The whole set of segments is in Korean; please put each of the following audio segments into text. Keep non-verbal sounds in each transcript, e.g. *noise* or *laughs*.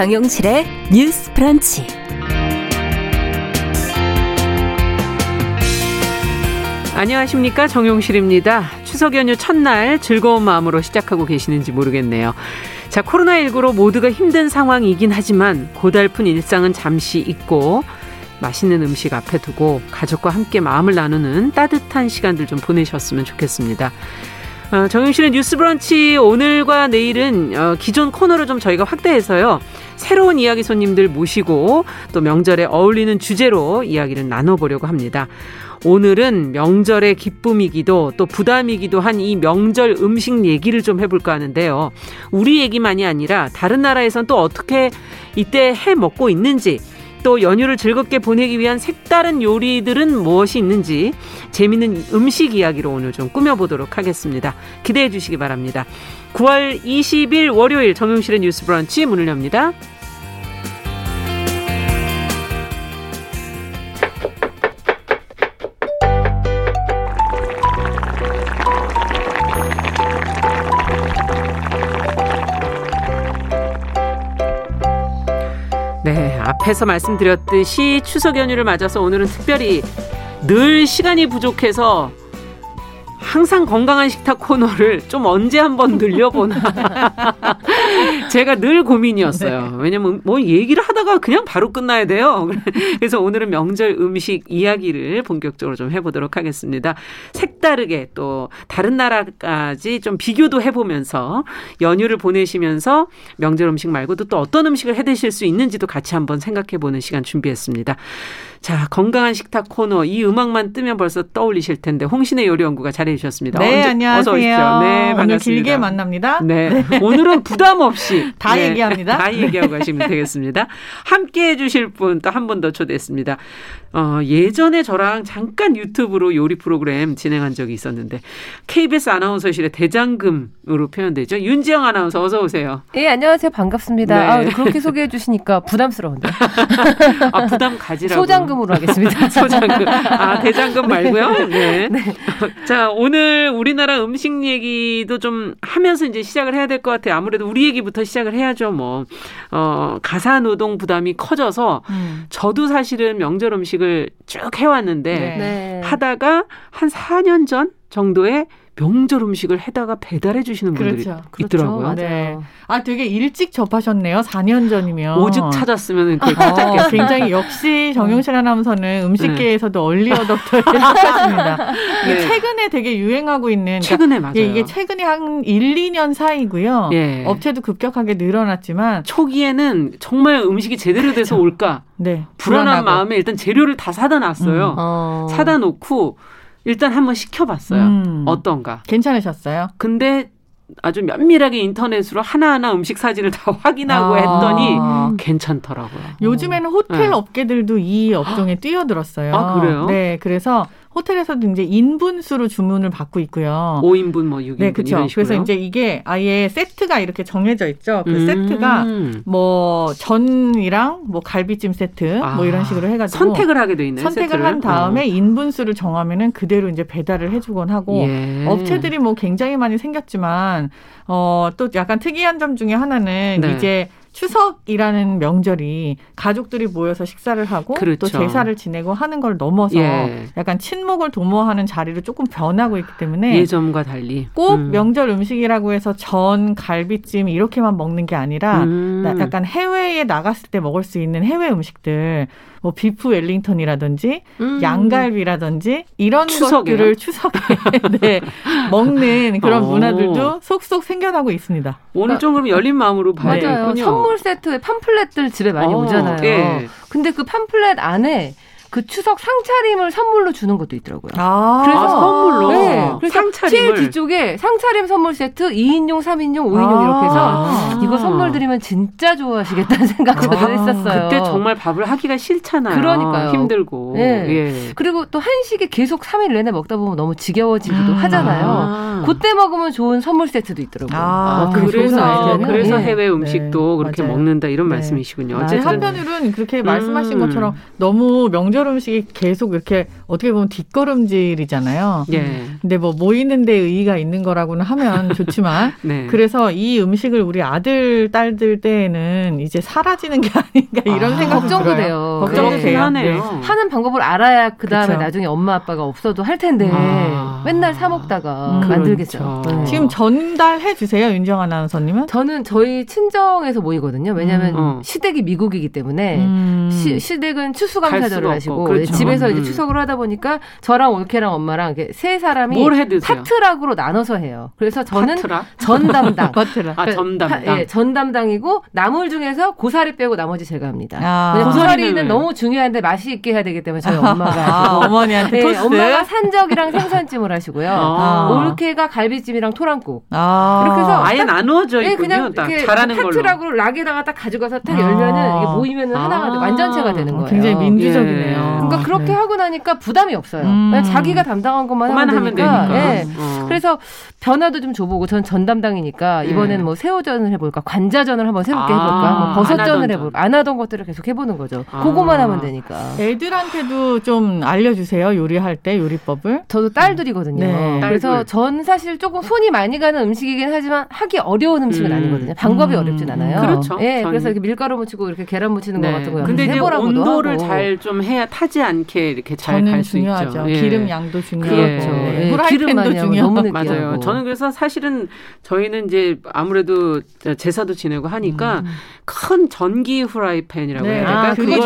정용실의 뉴스 프런치. 안녕하십니까 정용실입니다. 추석 연휴 첫날 즐거운 마음으로 시작하고 계시는지 모르겠네요. 자 코로나19로 모두가 힘든 상황이긴 하지만 고달픈 일상은 잠시 잊고 맛있는 음식 앞에 두고 가족과 함께 마음을 나누는 따뜻한 시간들 좀 보내셨으면 좋겠습니다. 어, 정용실의 뉴스 브런치 오늘과 내일은 어, 기존 코너를 좀 저희가 확대해서요. 새로운 이야기 손님들 모시고 또 명절에 어울리는 주제로 이야기를 나눠보려고 합니다. 오늘은 명절의 기쁨이기도 또 부담이기도 한 이 명절 음식 얘기를 좀 해볼까 하는데요. 우리 얘기만이 아니라 다른 나라에선 또 어떻게 이때 해 먹고 있는지 또 연휴를 즐겁게 보내기 위한 색다른 요리들은 무엇이 있는지 재밌는 음식 이야기로 오늘 좀 꾸며보도록 하겠습니다. 기대해 주시기 바랍니다. 9월 20일 월요일 정용실의 뉴스 브런치 문을 엽니다. 네, 앞에서 말씀드렸듯이 추석 연휴를 맞아서 오늘은 특별히 늘 시간이 부족해서 항상 건강한 식탁 코너를 좀 언제 한번 늘려보나. *laughs* 제가 늘 고민이었어요. 왜냐면 뭐 얘기를 하다가 그냥 바로 끝나야 돼요. *laughs* 그래서 오늘은 명절 음식 이야기를 본격적으로 좀 해보도록 하겠습니다. 색다르게 또 다른 나라까지 좀 비교도 해보면서 연휴를 보내시면서 명절 음식 말고도 또 어떤 음식을 해 드실 수 있는지도 같이 한번 생각해보는 시간 준비했습니다. 자, 건강한 식탁 코너 이 음악만 뜨면 벌써 떠올리실 텐데 홍신의 요리 연구가 잘해 주셨습니다. 네, 안녕하세요. 어서 오십시오. 네, 반갑습니다. 오늘 길게 만납니다. 네. 네. 오늘은 부담 없이 다 네, 얘기합니다. 다 얘기하고 가시면 되겠습니다. 함께 해 주실 분 또 한 분 더 초대했습니다. 어, 예전에 저랑 잠깐 유튜브로 요리 프로그램 진행한 적이 있었는데 KBS 아나운서실의 대장금으로 표현되죠. 윤지영 아나운서 어서 오세요. 예, 안녕하세요. 반갑습니다. 네. 아, 그렇게 소개해 주시니까 부담스러운데. 아, 부담 가지라고. 소장금으로 하겠습니다. *laughs* 소장금. 아, 대장금 말고요. 네. *laughs* 네. 자, 오늘 우리나라 음식 얘기도 좀 하면서 이제 시작을 해야 될 것 같아요. 아무래도 우리 얘기부터 시작을 해야죠. 뭐 어, 가사 노동 부담이 커져서 음. 저도 사실은 명절 음식 음식을 쭉 해왔는데 네. 하다가 한 4년 전 정도에 명절 음식을 해다가 배달해 주시는 분들이 그렇죠. 있더라고요. 그렇죠. 네. 아 되게 일찍 접하셨네요. 4년 전이면 오죽 찾았으면 그걸 깜짝했 어, 굉장히 역시 *laughs* 정용실 아나운서는 음식계에서도 네. 얼리 어덕터에 속하십니다. *laughs* 네. 최근에 되게 유행하고 있는 그러니까 최근에 그러니까, 맞아요. 이게 최근에 한 1, 2년 사이고요. 예. 업체도 급격하게 늘어났지만 초기에는 정말 음식이 제대로 돼서 그렇죠. 올까 네. 불안한 불안하고. 마음에 일단 재료를 다 사다 놨어요. 음. 어. 사다 놓고 일단 한번 시켜봤어요. 음. 어떤가? 괜찮으셨어요? 근데 아주 면밀하게 인터넷으로 하나하나 음식 사진을 다 *laughs* 확인하고 아. 했더니 괜찮더라고요. 요즘에는 호텔 네. 업계들도 이 업종에 뛰어들었어요. 아, 그래요? 네, 그래서 호텔에서도 이제 인분수로 주문을 받고 있고요. 5인분 뭐 6인분 네, 그렇죠. 그래서 이제 이게 아예 세트가 이렇게 정해져 있죠. 그 음. 세트가 뭐 전이랑 뭐 갈비찜 세트 아. 뭐 이런 식으로 해 가지고 선택을 하게 돼 있네요. 선택을 세트를. 한 다음에 어. 인분수를 정하면은 그대로 이제 배달을 해 주곤 하고 예. 업체들이 뭐 굉장히 많이 생겼지만 어 또 약간 특이한 점 중에 하나는 네. 이제 추석이라는 명절이 가족들이 모여서 식사를 하고 그렇죠. 또 제사를 지내고 하는 걸 넘어서 예. 약간 친목을 도모하는 자리로 조금 변하고 있기 때문에 예전과 달리 꼭 음. 명절 음식이라고 해서 전, 갈비찜 이렇게만 먹는 게 아니라 음. 약간 해외에 나갔을 때 먹을 수 있는 해외 음식들 뭐 비프 웰링턴이라든지 음. 양갈비라든지 이런 추석에요? 것들을 추석에 *laughs* 네, 먹는 그런 어. 문화들도 속속 생겨나고 있습니다. 오늘 좀 그럼 열린 마음으로 봐야 맞아요. 선물 세트에 팜플렛들 집에 많이 어. 오잖아요. 네. 근데 그 팜플렛 안에 그 추석 상차림을 선물로 주는 것도 있더라고요. 아, 그래서 아, 선물로. 네. 그래서 상차림을. 제일 뒤쪽에 상차림 선물 세트 2인용, 3인용, 5인용 아. 이렇게 해서 아. 이거 선물 드리면 진짜 좋아하시겠다는 생각 저도 아. 했었어요. 그때 정말 밥을 하기가 싫잖아요. 그러니까요. 힘들고. 네. 예. 그리고 또 한식에 계속 3일 내내 먹다 보면 너무 지겨워지기도 아. 하잖아요. 그때 먹으면 좋은 선물 세트도 있더라고요. 아, 그래서 그래서 네. 해외 음식도 네. 그렇게 맞아요. 먹는다 이런 네. 말씀이시군요. 어쨌든 한편으로는 그렇게 말씀하신 음. 것처럼 너무 명절 명절 음식이 계속 이렇게 어떻게 보면 뒷걸음질이잖아요. 예. 근데 뭐 모이는 데 의의가 있는 거라고는 하면 *laughs* 좋지만 네. 그래서 이 음식을 우리 아들 딸들 때에는 이제 사라지는 게 아닌가 이런 아, 생각이 걱정도 돼요. 걱정도 네. 돼요. 네. 하는 방법을 알아야 그 다음에 나중에 엄마 아빠가 없어도 할 텐데 아. 맨날 사 먹다가 음, 만들겠죠. 그렇죠. 네. 지금 전달해 주세요 윤정 아나운서님은? 저는 저희 친정에서 모이거든요. 왜냐하면 음. 어. 시댁이 미국이기 때문에 음. 시, 시댁은 추수감사절을 하시고 그렇죠. 집에서 이제 음. 추석을 하다 보니까 저랑 올케랑 엄마랑 세 사람이 파트락으로 나눠서 해요. 그래서 저는 파트락? 전 담당. *laughs* 아, 전 담당. 예, 전 담당이고 나물 중에서 고사리 빼고 나머지 제가 합니다. 아. 고사리는 너무 중요한데 맛이 있게 해야 되기 때문에 저희 *laughs* 엄마가 아, 어머니한테 네, 엄마가 산적이랑 생선찜을 하시고요. 아. 올케가 갈비찜이랑 토랑국. 아. 이렇게 해서 아예 나누어져 있군요. 네, 그냥 이렇게 잘하는 파트락으로 락에다가 딱 가져가서 딱 열면은 이게 모이면은 하나가 완전체가 되는 거예요. 굉장히 민주적이네요. 예. 그러니까 그렇게 네. 하고 나니까 부담이 없어요. 음. 그냥 자기가 담당한 것만 하면 되니까. 되니까. 네. 어. 그래서 변화도 좀 줘보고 전 전담당이니까 네. 이번에는 뭐 새우전을 해볼까, 관자전을 한번 새롭게 아. 해볼까, 뭐 버섯전을 해볼까, 안 하던 것들을 계속 해보는 거죠. 아. 그거만 하면 되니까. 애들한테도 좀 알려주세요. 요리할 때 요리법을. 저도 딸들이거든요. 네. 그래서 딸들. 전 사실 조금 손이 많이 가는 음식이긴 하지만 하기 어려운 음식은 음. 아니거든요. 방법이 음. 어렵진 않아요. 그렇죠. 예, 그래서 이렇게 밀가루 묻히고 이렇게 계란 묻히는 네. 거 같은 거. 근데 이제 온도를 잘 좀 해야 타지 않게 이렇게 잘 갈수 있죠. 예. 기름 양도 중요하고 그렇죠. 예. 후라이팬도 중요하고 맞아요. 저는 그래서 사실은 저희는 이제 아무래도 제사도 지내고 하니까 음. 큰 전기 후라이팬이라고 네. 해야 될까? 아, 그걸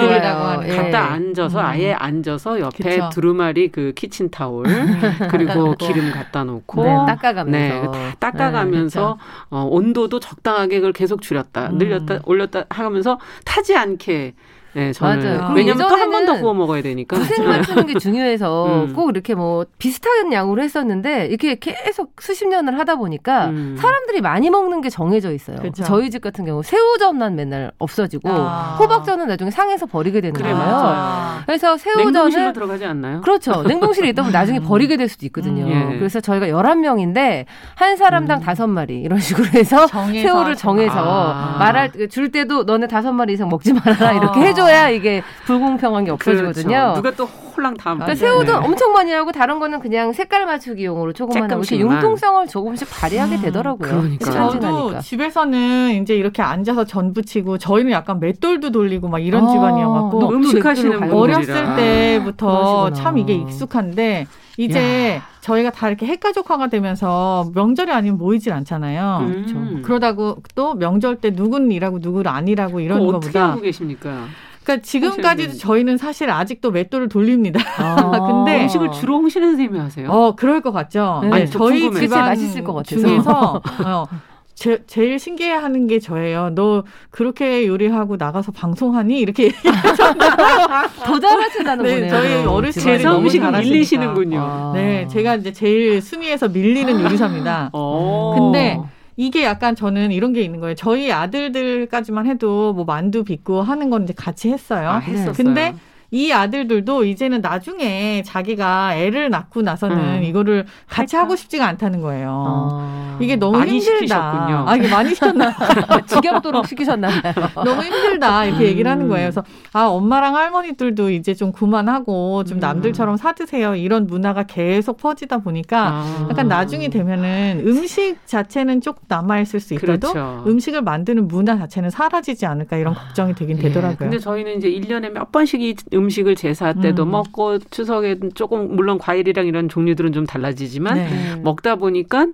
갖다 예. 앉아서 음. 아예 앉아서 옆에 그쵸. 두루마리 그 키친 타올 *laughs* 그리고 기름 갖다 놓고 네, 닦아가면서 네, 다 닦아가면서 네, 어, 온도도 적당하게 그걸 계속 줄였다 음. 늘렸다 올렸다 하면서 타지 않게 네, 저는 맞아요. 왜냐면 또 한 번 더 구워 먹어야 되니까. 구색 맞추는 게 중요해서 *laughs* 음. 꼭 이렇게 뭐 비슷한 양으로 했었는데 이렇게 계속 수십 년을 하다 보니까 음. 사람들이 많이 먹는 게 정해져 있어요. 그쵸. 저희 집 같은 경우 새우전만 맨날 없어지고 아. 호박전은 나중에 상해서 버리게 되는 그래, 거예요. 맞아요. 그래서 새우전을 냉동실로 들어가지 않나요? 그렇죠. *laughs* 냉동실에 있다 보면 나중에 음. 버리게 될 수도 있거든요. 음. 예. 그래서 저희가 11명인데 한 사람당 음. 다섯 마리 이런 식으로 해서 정해서 새우를 정해서 아. 말할 줄 때도 너네 다섯 마리 이상 먹지 말아라 이렇게 해줘 해줘야 이게 불공평한 게 없어지거든요. 그렇죠. 누가 또 홀랑 다. 그러니까 새우도 네. 엄청 많이 하고 다른 거는 그냥 색깔 맞추기용으로 조금만 하고 이렇게 융통성을 조금씩 발휘하게 음, 되더라고요. 그러니까. 저도 집에서는 이제 이렇게 앉아서 전 부치고 저희는 약간 맷돌도 돌리고 막 이런 아, 집안이어갖고 음식하시는 어렸을 때부터 참 이게 익숙한데 이제 야. 저희가 다 이렇게 핵가족화가 되면서 명절이 아니면 모이질 않잖아요. 음. 그렇죠. 그러다고 또 명절 때 누군 일하고 누구를 아니라고 이런 거보다 어떻게 하고 계십니까? 그러니까 지금까지도 저희는 사실 아직도 맷돌을 돌립니다. 아, *laughs* 근데 음식을 주로 홍신혜 선생님이 하세요? 어, 그럴 것 같죠. 네, 아니, 저희 집안 맛있을 것 같아서. 중에서 *laughs* 어, 제, 제일 신기해하는 게 저예요. 너 그렇게 요리하고 나가서 방송하니 이렇게 *laughs* 더 잘하신다는 네, 거네요. 저희 어르신이 너무 음식을 밀리시는군요. 아. 네, 제가 이제 제일 순위에서 밀리는 요리사입니다. 어. 근데 이게 약간 저는 이런 게 있는 거예요. 저희 아들들까지만 해도 뭐 만두 빚고 하는 건 이제 같이 했어요. 아, 했었어요. 근데 이 아들들도 이제는 나중에 자기가 애를 낳고 나서는 음. 이거를 같이 하고 싶지가 않다는 거예요. 어. 이게 너무 많이 힘들다. 시키셨군요. 아, 이게 많이 시켰나? *laughs* 지겹도록 시키셨나요? *laughs* 너무 힘들다. 이렇게 음. 얘기를 하는 거예요. 그래서 아, 엄마랑 할머니들도 이제 좀 그만하고 좀 음. 남들처럼 사드세요. 이런 문화가 계속 퍼지다 보니까 아. 약간 나중에 되면은 음식 자체는 쭉 남아있을 수 있어도 그렇죠. 음식을 만드는 문화 자체는 사라지지 않을까 이런 걱정이 되긴 예. 되더라고요. 근데 저희는 이제 1년에 몇 번씩 이 음 식을 제사 때도 음. 먹고 추석에 조금 물론 과일이랑 이런 종류들은 좀 달라지지만 네. 먹다 보니까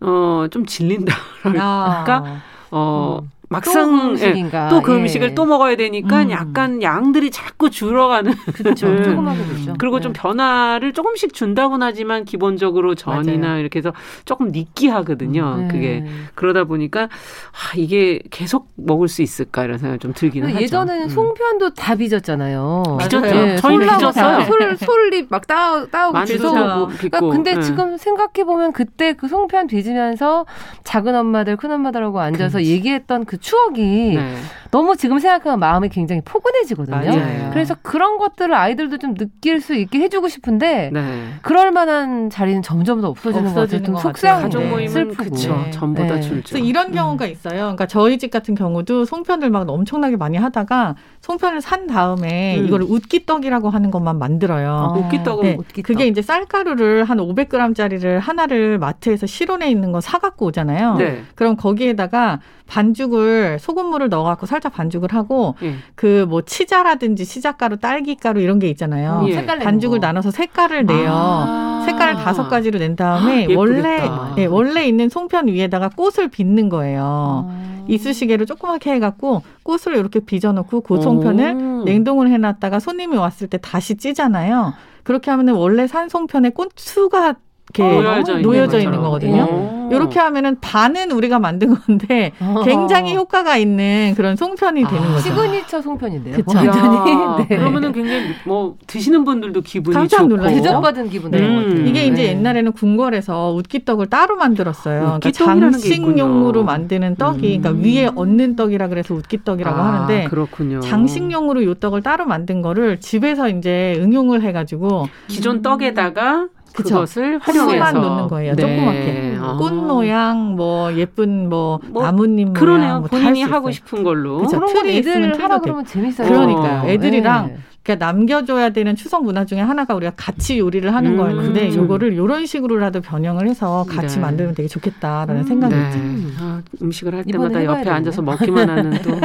어 좀 질린다. *laughs* 그러니까 아. 어 음. 막상 또그 예, 그 음식을 예. 또 먹어야 되니까 음. 약간 양들이 자꾸 줄어가는 그렇죠. 음. 조금하게 되죠. 그리고 네. 좀 변화를 조금씩 준다곤 하지만 기본적으로 전이나 맞아요. 이렇게 해서 조금 느끼하거든요. 음. 네. 그게 그러다 보니까 아, 이게 계속 먹을 수 있을까 이런 생각이 좀 들기는 하죠. 예전에는 음. 송편도 다 빚었잖아요. 빚었죠. 네. 저희 빚었어요. 솔, 솔잎 막 따, 따오고 빚어오고. 그러니까 근데 네. 지금 생각해 보면 그때 그 송편 빚으면서 작은 엄마들 큰 엄마들하고 앉아서 그렇지. 얘기했던 그 추억이 네. 너무 지금 생각하면 마음이 굉장히 포근해지거든요. 맞아요. 그래서 그런 것들을 아이들도 좀 느낄 수 있게 해주고 싶은데 네. 그럴 만한 자리는 점점 더 없어지는, 없어지는 것 같아요. 속상해, 슬프고. 그쵸. 전부 다 줄죠. 그래서 이런 경우가 음. 있어요. 그러니까 저희 집 같은 경우도 송편을 막 엄청나게 많이 하다가 송편을 산 다음에 음. 이걸 웃기떡이라고 하는 것만 만들어요. 아, 웃기떡은 네. 웃기떡. 그게 이제 쌀가루를 한 500g짜리를 하나를 마트에서 실온에 있는 거 사갖고 오잖아요. 네. 그럼 거기에다가 반죽을 소금물을 넣어갖고 살짝 반죽을 하고 예. 그뭐 치자라든지 시작가루, 딸기가루 이런 게 있잖아요. 예. 반죽을 나눠서 색깔을 내요. 아~ 색깔을 다섯 가지로 낸 다음에 아, 원래 예, 원래 있는 송편 위에다가 꽃을 빚는 거예요. 아~ 이쑤시개로 조그맣게 해갖고 꽃을 이렇게 빚어놓고 그 송편을 냉동을 해놨다가 손님이 왔을 때 다시 찌잖아요. 그렇게 하면은 원래 산 송편에 꽃수가 이렇게 어, 놓여져, 놓여져 있는, 있는 거거든요. 이렇게 하면은 반은 우리가 만든 건데 어. 굉장히 효과가 있는 그런 송편이 되는 아, 거죠. 시그니처 송편인데요. 그쵸? 완전히. *laughs* 네. 그러면은 굉장히 뭐 드시는 분들도 기분이 깜짝 놀라죠. 대접받은 기분 되는 음. 것 같아요. 이게 이제 네. 옛날에는 궁궐에서 웃기떡을 따로 만들었어요. 그러니까 장식용으로 만드는 떡이 음. 그러니까 위에 얹는 떡이라 그래서 웃기떡이라고 아, 하는데 그렇군요. 장식용으로 요 떡을 따로 만든 거를 집에서 이제 응용을 해가지고 기존 떡에다가 그것을 활용해서 놓는 거예요. 네. 조그맣게 아. 꽃 모양, 뭐 예쁜 뭐, 뭐 나뭇잎 그러네요. 모양, 뭐 본인이 하고 싶은 걸로. 그쵸. 그런 애들 하라 그러면 재밌어요. 그러니까 애들이랑 네. 그러니까 남겨줘야 되는 추석 문화 중에 하나가 우리가 같이 요리를 하는 음. 거였는데 요거를 이런 식으로라도 변형을 해서 같이 네. 만들면 되게 좋겠다라는 음. 생각이 네. 있죠. 아, 음식을 할 때마다 옆에 되겠네. 앉아서 먹기만 하는 또.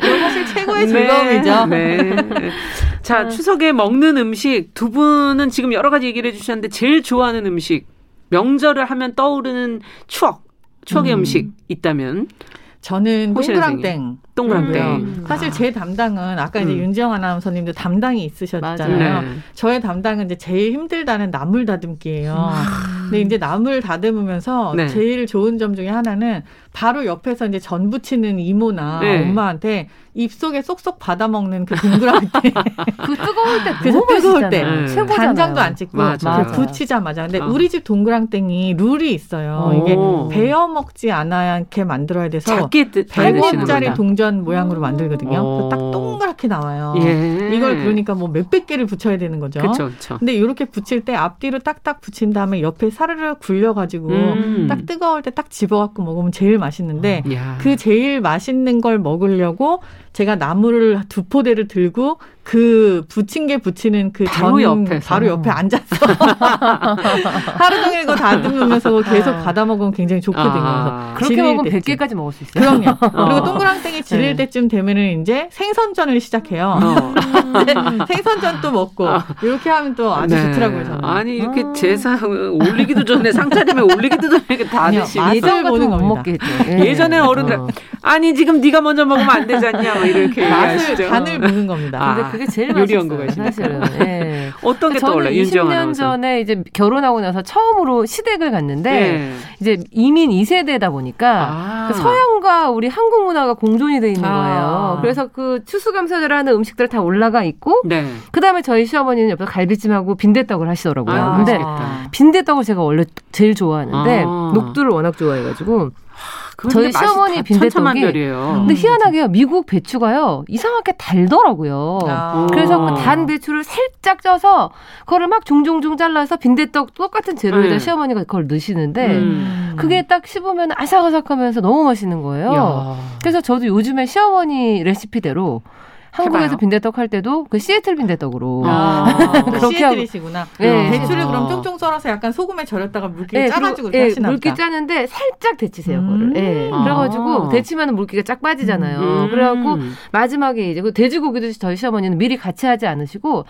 사실 최고의 네. 즐거움이죠. 네. 자, 추석에 먹는 음식 두 분은 지금 여러 가지 얘기를 해주셨는데 제일 좋아하는 음식 명절을 하면 떠오르는 추억, 추억의 음. 식 있다면 저는 동그랑땡. 동그랑땡. 음. 사실 제 담당은 아까 이제 음. 윤지영 아나운서님도 담당이 있으셨잖아요. 네. 저의 담당은 이제 제일 힘들다는 나물 다듬기예요. 음. 근데 이제 나물 다듬으면서 네. 제일 좋은 점 중에 하나는 바로 옆에서 이제 전 부치는 이모나 네. 엄마한테 입속에 쏙쏙 받아먹는 그 동그랑땡. *laughs* 그 뜨거울 때 너무 뜨거울 때 네. 간장도 안 찍고 맞아. 부치자마자. 근데 어. 우리 집 동그랑땡이 룰이 있어요. 오. 이게 베어 먹지 않게 만들어야 돼서 작게 100원짜리 동전 모양으로 만들거든요. 딱 동그랗게 나와요. 예. 이걸 그러니까 뭐 몇백 개를 붙여야 되는 거죠. 그쵸, 그쵸. 근데 이렇게 붙일 때 앞뒤로 딱딱 붙인 다음에 옆에 사르르 굴려가지고 음. 딱 뜨거울 때 딱 집어갖고 먹으면 제일 맛있는데 야. 그 제일 맛있는 걸 먹으려고 제가 나무를 두 포대를 들고 그 붙인 게 붙이는 그 바로 옆에 바로 옆에 앉아서 *laughs* 하루 종일 그 다듬으면서 계속 아. 받아 먹으면 굉장히 좋거든요. 아. 그렇게 먹으면 100개까지 먹을 수 있어요. 그럼요. 어. 그리고 동그랑땡이 질릴 네. 때쯤 되면은 이제 생선전을 시작해요. 어. *laughs* 생선전 또 먹고 어. 이렇게 하면 또 아주 네. 좋더라고요. 저는. 아니 이렇게 아. 제사 올리기도 전에 상차림에 올리기도 전에 다 드시고 예전 같은 못 먹게 했죠. 예. 예전에 어른들 어. 아니 지금 네가 먼저 먹으면 안 되지 않냐 뭐 이렇게 맛을 간을 보는 겁니다. 아. 그게 제일 요리 연구가시네. 사실은. 네. *laughs* 어떤 게 떠올라? 요 20년 전에 이제 결혼하고 나서 처음으로 시댁을 갔는데 네. 이제 이민 2세대다 보니까 아. 그 서양과 우리 한국 문화가 공존이 돼 있는 아. 거예요. 그래서 그 추수감사절 하는 음식들 다 올라가 있고 네. 그다음에 저희 시어머니는 옆에서 갈비찜하고 빈대떡을 하시더라고요. 아, 근데 맛있겠다. 빈대떡을 제가 원래 제일 좋아하는데 아. 녹두를 워낙 좋아해 가지고 저희 시어머니 빈대떡이 근데 희한하게요 미국 배추가요 이상하게 달더라고요. 아. 그래서 그 단 배추를 살짝 쪄서 그거를 막 종종종 잘라서 빈대떡 똑같은 재료에다 네. 시어머니가 그걸 넣으시는데 음. 그게 딱 씹으면 아삭아삭하면서 너무 맛있는 거예요. 야. 그래서 저도 요즘에 시어머니 레시피대로 한국에서 해봐요. 빈대떡 할 때도 그 시애틀 빈대떡으로 아, 그렇게 시애틀이시구나. 네. 대추를 그럼 쫑쫑 썰어서 약간 소금에 절였다가 물기 네, 짜가지고 네, 하시나 물기 짜는데 살짝 데치세요 음. 그거를. 네. 그래가지고 데치면 물기가 쫙 빠지잖아요. 음. 그래갖고 마지막에 이제 그 돼지고기도 저희 시어머니는 미리 같이 하지 않으시고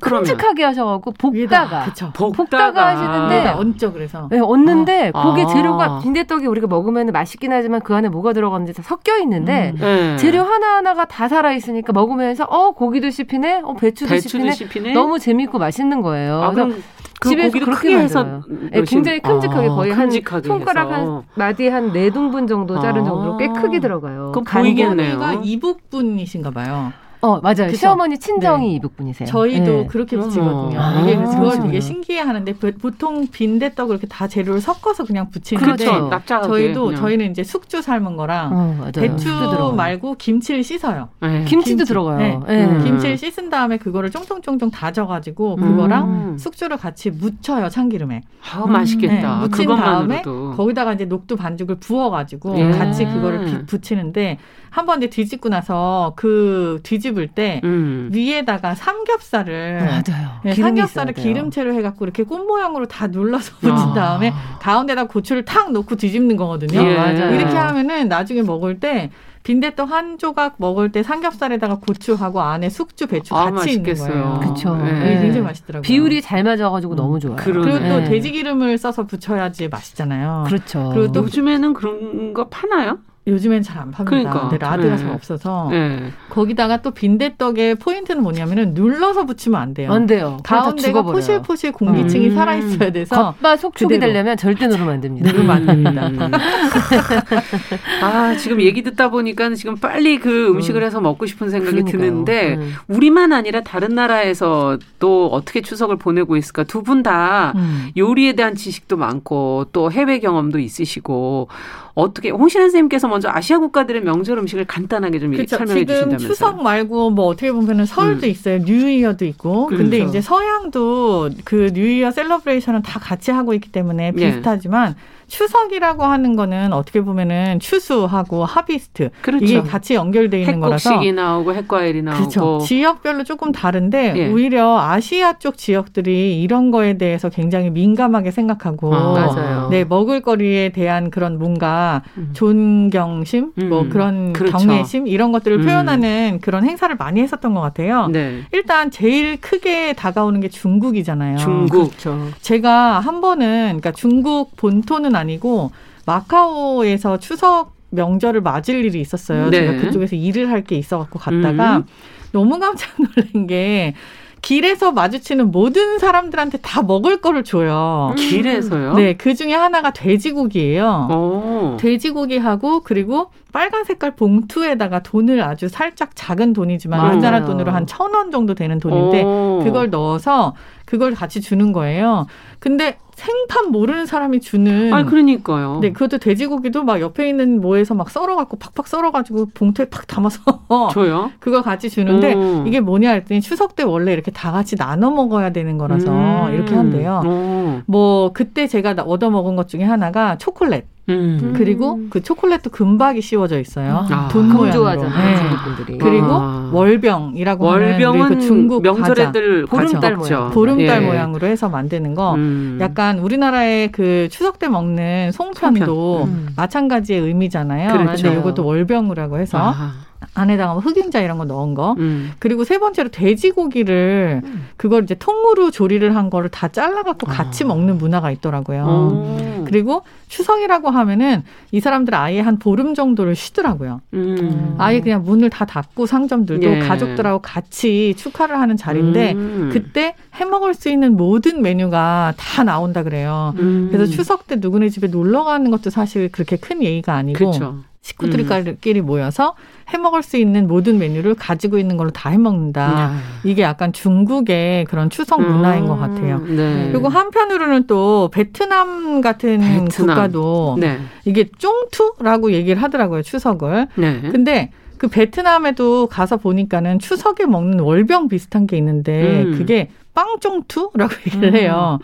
큼직하게 하셔갖고 볶다가 볶다가, 하시는데 얹죠 그래서 네, 얹는데 아. 그게 재료가 빈대떡이 우리가 먹으면 맛있긴 하지만 그 안에 뭐가 들어갔는지 다 섞여 있는데 음. 네. 재료 하나 하나가 다 살아 있으니까 먹으면서 어 고기도 씹히네, 어 배추도, 배추도 씹히네. 씹히네. 너무 재밌고 맛있는 거예요. 아, 그럼 그 집에서 그렇게 해서 네, 굉장히 큼직하게 아, 거의 큼직하게 한 손가락 해서. 한 마디 한 네 등분 정도 자른 아. 정도로 꽤 크게 들어가요. 그 보이겠네요. 이북분이신가 봐요. 어 맞아요. 그쵸? 시어머니 친정이 네. 이북 분이세요. 저희도 네. 그렇게 붙이거든요. 아, 이게 그걸 되게 신기해하는데 보통 빈대떡을 이렇게 다 재료를 섞어서 그냥 붙이는데 그렇죠. 저희도 그냥. 저희는 이제 숙주 삶은 거랑 어, 대추 말고 김치를 씻어요. 네. 김치도 김치. 들어가요. 네. 네. 음. 김치를 씻은 다음에 그거를 쫑쫑쫑쫑 다져가지고 그거랑 음. 숙주를 같이 묻혀요 참기름에. 아 맛있겠다. 네. 묻힌 다음에 거기다가 이제 녹두 반죽을 부어가지고 예. 같이 그거를 붙이는데 한 번 이제 뒤집고 나서 그 뒤집 을 때 음. 위에다가 삼겹살을 맞아요. 네, 삼겹살을 기름채로 해갖고 이렇게 꽃 모양으로 다 눌러서 붙인 아. 다음에 가운데다 고추를 탁 넣고 뒤집는 거거든요. 예. 이렇게 하면은 나중에 먹을 때 빈대떡 한 조각 먹을 때 삼겹살에다가 고추하고 안에 숙주, 배추 아, 같이 맛있겠어요. 있는 거예요. 그렇죠. 네. 굉장히 맛있더라고요. 비율이 잘 맞아가지고 음. 너무 좋아요. 그러네. 그리고 또 돼지 기름을 써서 부쳐야지 맛있잖아요. 그렇죠. 그리고 또 요즘에는 그런 거 파나요? 요즘엔 잘 안 팝니다. 그러니까. 근데 라드가 네. 잘 없어서 네. 거기다가 또 빈대떡의 포인트는 뭐냐면은 눌러서 붙이면 안 돼요. 안 돼요. 가운데가 포실포실 공기층이 음. 살아 있어야 돼서 겉바 속촉이 되려면 절대 누르면 안 됩니다. 누르면 안 됩니다. 음. *laughs* 아 지금 얘기 듣다 보니까 지금 빨리 그 음식을 해서 먹고 싶은 생각이 그러니까요. 드는데 음. 우리만 아니라 다른 나라에서 또 어떻게 추석을 보내고 있을까 두 분다 음. 요리에 대한 지식도 많고 또 해외 경험도 있으시고 어떻게 홍신한 선생님께서 먼저 아시아 국가들의 명절 음식을 간단하게 좀 그쵸, 설명해 주신다면서요. 추석 말고 뭐 어떻게 보면은 설도 음. 있어요. 뉴이어도 있고. 그렇죠. 근데 이제 서양도 그 뉴이어 셀러브레이션은 다 같이 하고 있기 때문에 예. 비슷하지만 예. 추석이라고 하는 거는 어떻게 보면은 추수하고 하비스트 그렇죠. 이게 같이 연결돼 있는 거라서 핵곡식이 나오고 핵과일이 나오고 그렇죠. 지역별로 조금 다른데 예. 오히려 아시아 쪽 지역들이 이런 거에 대해서 굉장히 민감하게 생각하고 아, 네 먹을거리에 대한 그런 뭔가 음. 존경심 뭐 음. 뭐 그런 그렇죠. 경외심 이런 것들을 음. 표현하는 그런 행사를 많이 했었던 것 같아요. 네. 일단 제일 크게 다가오는 게 중국이잖아요. 중국. 그렇죠. 제가 한 번은 그러니까 중국 본토는 아니 고 마카오에서 추석 명절을 맞을 일이 있었어요. 네. 제가 그쪽에서 일을 할 게 있어갖고 갔다가 음. 너무 깜짝 놀란 게 길에서 마주치는 모든 사람들한테 다 먹을 거를 줘요. 음. 길에서요? 네, 그 중에 하나가 돼지고기예요. 오. 돼지고기하고 그리고 빨간 색깔 봉투에다가 돈을 아주 살짝 작은 돈이지만 맞아요. 우리나라 돈으로 한 천 원 정도 되는 돈인데 오. 그걸 넣어서 그걸 같이 주는 거예요. 근데 생판 모르는 사람이 주는. 아, 그러니까요. 네, 그것도 돼지고기도 막 옆에 있는 뭐에서 막 썰어갖고 팍팍 썰어가지고 봉투에 팍 담아서. *laughs* 줘요? 그거 같이 주는데 오. 이게 뭐냐 했더니 추석 때 원래 이렇게 다 같이 나눠 먹어야 되는 거라서 음. 이렇게 한대요. 오. 뭐 그때 제가 얻어 먹은 것 중에 하나가 초콜렛. 음. 그리고 그 초콜릿도 금박이 씌워져 있어요. 아, 돈 모양으로. 네. 중국분들이. 그리고 아. 월병이라고 월병은 하는 그 중국 명절애들 보름달 모양. 보름달 예. 모양으로 해서 만드는 거. 음. 약간 우리나라의 그 추석 때 먹는 송편도 송편. 음. 마찬가지의 의미잖아요. 그렇죠. 근데 이것도 월병이라고 해서 아하. 안에다가 뭐 흑임자 이런 거 넣은 거. 음. 그리고 세 번째로 돼지고기를 음. 그걸 이제 통으로 조리를 한 거를 다 잘라갖고 같이 아. 먹는 문화가 있더라고요. 오. 그리고 추석이라고 하면은 이 사람들 아예 한 보름 정도를 쉬더라고요. 음. 아예 그냥 문을 다 닫고 상점들도 예. 가족들하고 같이 축하를 하는 자리인데 음. 그때 해 먹을 수 있는 모든 메뉴가 다 나온다 그래요. 음. 그래서 추석 때 누구네 집에 놀러 가는 것도 사실 그렇게 큰 예의가 아니고 그쵸. 식구들끼리 음. 모여서 해 먹을 수 있는 모든 메뉴를 가지고 있는 걸로 다 해 먹는다. 음. 이게 약간 중국의 그런 추석 문화인 음. 것 같아요. 네. 그리고 한편으로는 또 베트남 같은 베트남. 국가도 네. 이게 쫑투라고 얘기를 하더라고요 추석을. 네. 근데 그 베트남에도 가서 보니까는 추석에 먹는 월병 비슷한 게 있는데 음. 그게 빵종투라고 얘기를 음. 해요.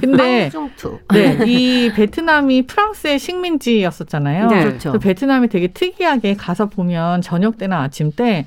근데 빵종투. 네, 이 베트남이 프랑스의 식민지였었잖아요. 네. 그렇죠. 베트남이 되게 특이하게 가서 보면 저녁 때나 아침 때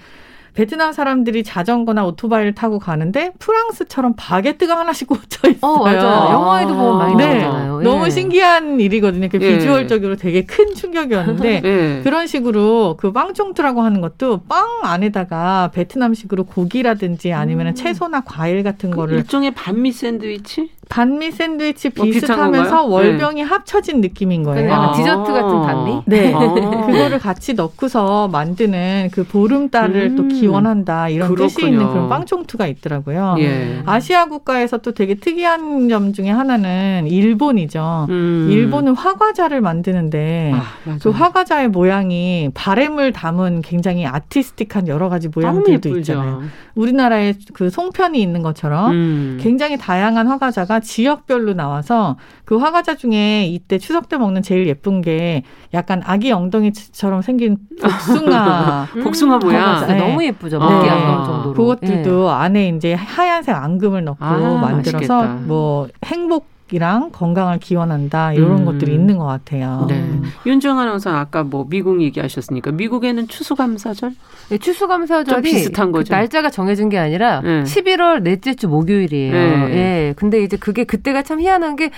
베트남 사람들이 자전거나 오토바이를 타고 가는데 프랑스처럼 바게트가 하나씩 *laughs* 꽂혀 있어요. 어, 맞아요. 영화에도 보면 많이 네. 나오잖아요. 예. 너무 신기한 일이거든요. 그 예. 비주얼적으로 되게 큰 충격이었는데 *laughs* 예. 그런 식으로 그 빵종투라고 하는 것도 빵 안에다가 베트남식으로 고기라든지 아니면 음. 채소나 과일 같은 그 거를 일종의 반미 샌드위치? bánh mì 샌드위치 뭐 비슷하면서 뭐 월병이 네. 합쳐진 느낌인 거예요. 아. 디저트 같은 bánh mì? 네. 아. *laughs* 그거를 같이 넣고서 만드는 그 보름달을 음. 또 기원한다 이런 그렇군요. 뜻이 있는 그런 빵총투가 있더라고요. 예. 아시아 국가에서 또 되게 특이한 점 중에 하나는 일본이죠. 음. 일본은 화과자를 만드는데 아, 그 화과자의 모양이 바램을 담은 굉장히 artistic한 여러 가지 모양들도 있잖아요. 우리나라에 그 송편이 있는 것처럼 음. 굉장히 다양한 화과자가 지역별로 나와서 그 화과자 중에 이때 추석 때 먹는 제일 예쁜 게 약간 아기 엉덩이처럼 생긴 복숭아 *laughs* 복숭아 모양 네. 너무 예쁘죠. 먹기 네. 안 정도로. 그것들도 네. 안에 이제 하얀색 앙금을 넣고 아, 만들어서 맛있겠다. 뭐 행복 이랑 건강을 기원한다 이런 음. 것들이 있는 것 같아요. 네. 윤정 아나운서 아까 뭐 미국 얘기하셨으니까 미국에는 추수감사절? 네, 추수감사절이 비슷한 그 거죠. 그 날짜가 정해진 게 아니라 네. 11월 넷째 주 목요일이에요. 네. 예. 근데 이제 그게 그때가 참 희한한 게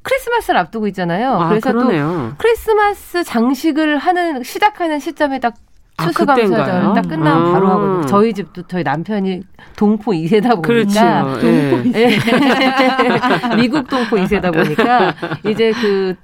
크리스마스를 앞두고 있잖아요. 아, 그래서 그러네요. 또 크리스마스 장식을 하는 시작하는 시점이 딱 추수감사절 아, 딱 끝나면 아. 바로 하거든요. 저희 집도 저희 남편이 동포 2세다 보니까 그렇죠. 동포 2세. 예. *laughs* 미국 동포 2세다 보니까 이제 그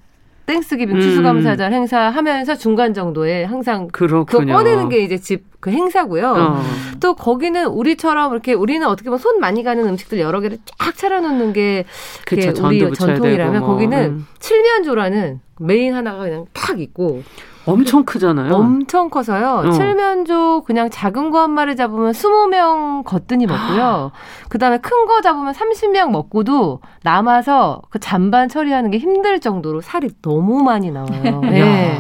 Thanksgiving 음. 추수감사절 행사하면서 중간 정도에 항상. 그거 꺼내는 게 이제 집 그 행사고요. 어. 또 거기는 우리처럼 이렇게 우리는 어떻게 보면 손 많이 가는 음식들 여러 개를 쫙 차려놓는 게 그쵸, 우리 전통이라면 뭐. 거기는 음. 칠면조라는 메인 하나가 그냥 탁 있고 엄청 크잖아요. 엄청 커서요. 어. 칠면조 그냥 작은 거 한 마리 잡으면 20명 거뜬히 먹고요. *gasps* 그다음에 큰 거 잡으면 30명 먹고도 남아서 그 잔반 처리하는 게 힘들 정도로 살이 너무 많이 나와요. *laughs* 네.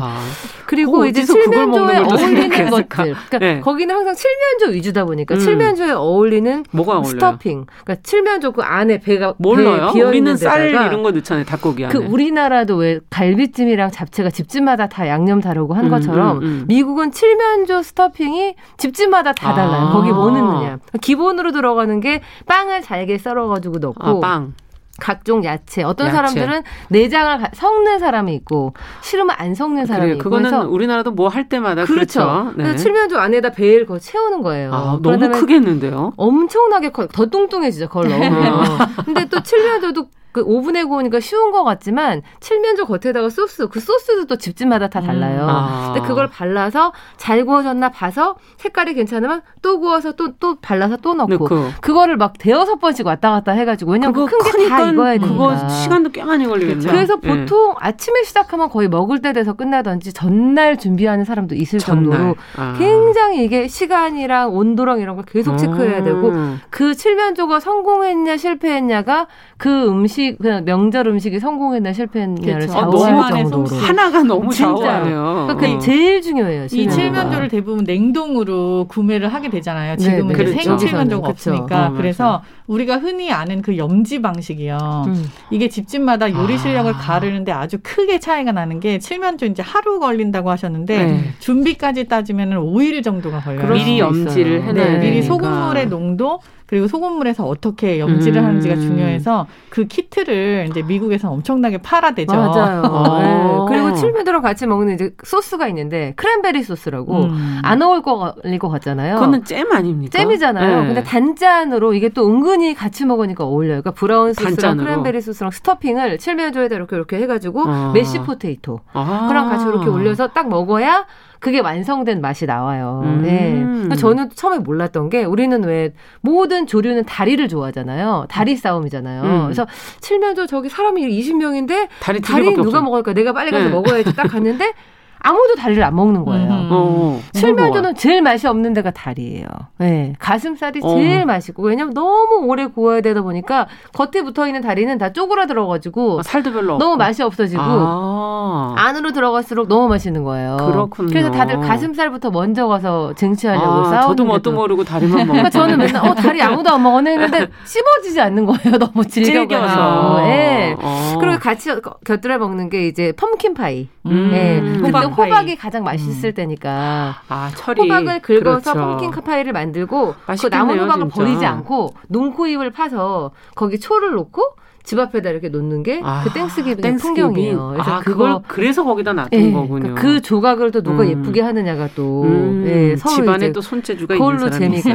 그리고 이제 칠면조에 어울리는 것들. 그러니까 네. 거기는 항상 칠면조 위주다 보니까 음. 칠면조에 어울리는 뭐가 스토핑. 그러니까 칠면조 그 안에 배가 몰라요. 배 우리는 쌀 이런 거 넣잖아요. 닭고기 안에. 그 우리나라도 왜 갈비찜이랑 잡채가 집집마다 다 양념 다르 고한 음, 것처럼 음, 음, 미국은 칠면조 스토핑이 집집마다 다 달라요. 아. 거기 뭐 넣느냐. 기본으로 들어가는 게 빵을 잘게 썰어가지고 넣고. 아, 빵. 각종 야채. 어떤 야채. 사람들은 내장을 섞는 사람이 있고 싫으면 안 섞는 사람이 그래, 있고. 그거는 우리나라도 뭐 할 때마다 그렇죠. 그렇죠. 네. 그래서 칠면조 안에다 배를 거 채우는 거예요. 아, 너무 크겠는데요? 엄청나게 커. 더 뚱뚱해지죠. 그걸 넣으면. 근데 또 칠면조도 그 오븐에 구우니까 쉬운 것 같지만 칠면조 겉에다가 소스 그 소스도 또 집집마다 다 달라요. 음. 아. 근데 그걸 발라서 잘 구워졌나 봐서 색깔이 괜찮으면 또 구워서 또또 또 발라서 또 넣고 넣고. 그거를 막 대여섯 번씩 왔다 갔다 해가지고 왜냐면 큰 게 다 익어야 되니까 그거 시간도 꽤 많이 걸리겠네요. 그렇죠. 그래서 네. 보통 네. 아침에 시작하면 거의 먹을 때 돼서 끝나든지 전날 준비하는 사람도 있을 전날. 정도로 아. 굉장히 이게 시간이랑 온도랑 이런 걸 계속 체크해야 되고 음. 그 칠면조가 성공했냐 실패했냐가 그 음식 그냥 명절 음식이 성공했나 실패했냐를 그렇죠. 좌우할 아, 정도로 하나가 너무 좌우하네요. 그러니까 어. 제일 중요해요. 이 칠면조를 대부분 냉동으로 구매를 하게 되잖아요. 네, 지금은 네, 네. 그렇죠. 생칠면조가 없으니까 어, 그래서 우리가 흔히 아는 그 염지 방식이요. 음. 이게 집집마다 요리 실력을 아. 가르는데 아주 크게 차이가 나는 게 칠면조 이제 하루 걸린다고 하셨는데 네. 준비까지 따지면 은 5일 정도가 걸려요. 미리 염지를 해놔야 네, 미리 소금물의 농도 그리고 소금물에서 어떻게 염지를 음. 하는지가 중요해서 그 키트를 이제 미국에서 엄청나게 팔아대죠. 맞아요. 어. 네. 그리고 칠면조랑 같이 먹는 이제 소스가 있는데 cranberry 소스라고 음. 안 어울릴 것 같잖아요. 그거는 잼 아닙니까? 잼이잖아요. 네. 근데 단짠으로 이게 또 은근히 같이 먹으니까 어울려요. 그러니까 브라운 소스랑 단짠으로. cranberry 소스랑 stuffing을 칠면조에다 이렇게 이렇게 해가지고 아. mashed potato 아. 그랑 같이 이렇게 올려서 딱 먹어야 그게 완성된 맛이 나와요. 음. 네. 저는 처음에 몰랐던 게 우리는 왜 모든 조류는 다리를 좋아하잖아요. 다리 싸움이잖아요. 음. 그래서 칠면조 저기 사람이 20명인데 다리, 다리 누가 먹을까? 내가 빨리 가서 네. 먹어야지 딱 갔는데 *laughs* 아무도 다리를 안 먹는 거예요. 음. 어, 칠면조는 제일 맛이 없는 데가 다리예요. 네. 가슴살이 어. 제일 맛있고 왜냐면 너무 오래 구워야 되다 보니까 겉에 붙어 있는 다리는 다 쪼그라들어가지고 아, 살도 별로 너무 없고. 맛이 없어지고 아. 안으로 들어갈수록 너무 맛있는 거예요. 그렇군요. 그래서 다들 가슴살부터 먼저 가서 쟁취하려고 아, 싸우는 저도 뭣도 모르고 다리만 *laughs* 먹고. 그러니까 저는 맨날 어 다리 아무도 안 먹었네 했는데 *laughs* 씹어지지 않는 거예요. *laughs* 너무 질겨서. 네. 어. 그리고 같이 곁들여 먹는 게 이제 pumpkin 파이. 음. 네. 호박 호박이 가장 맛있을 음. 때니까. 아, 철이. 호박을 긁어서 그렇죠. pumpkin 파이를 만들고 그 남은 호박을 진짜. 버리지 않고 눈코입을 파서 거기 초를 놓고 집 앞에다 이렇게 놓는 게그 아, Thanksgiving 풍경이에요. 그래서 아, 그걸 그래서 거기다 놔둔 네, 거군요. 그 조각을 또 누가 음. 예쁘게 하느냐가 또 음, 네, 서로 집안에 또 손재주가 그걸로 재밌고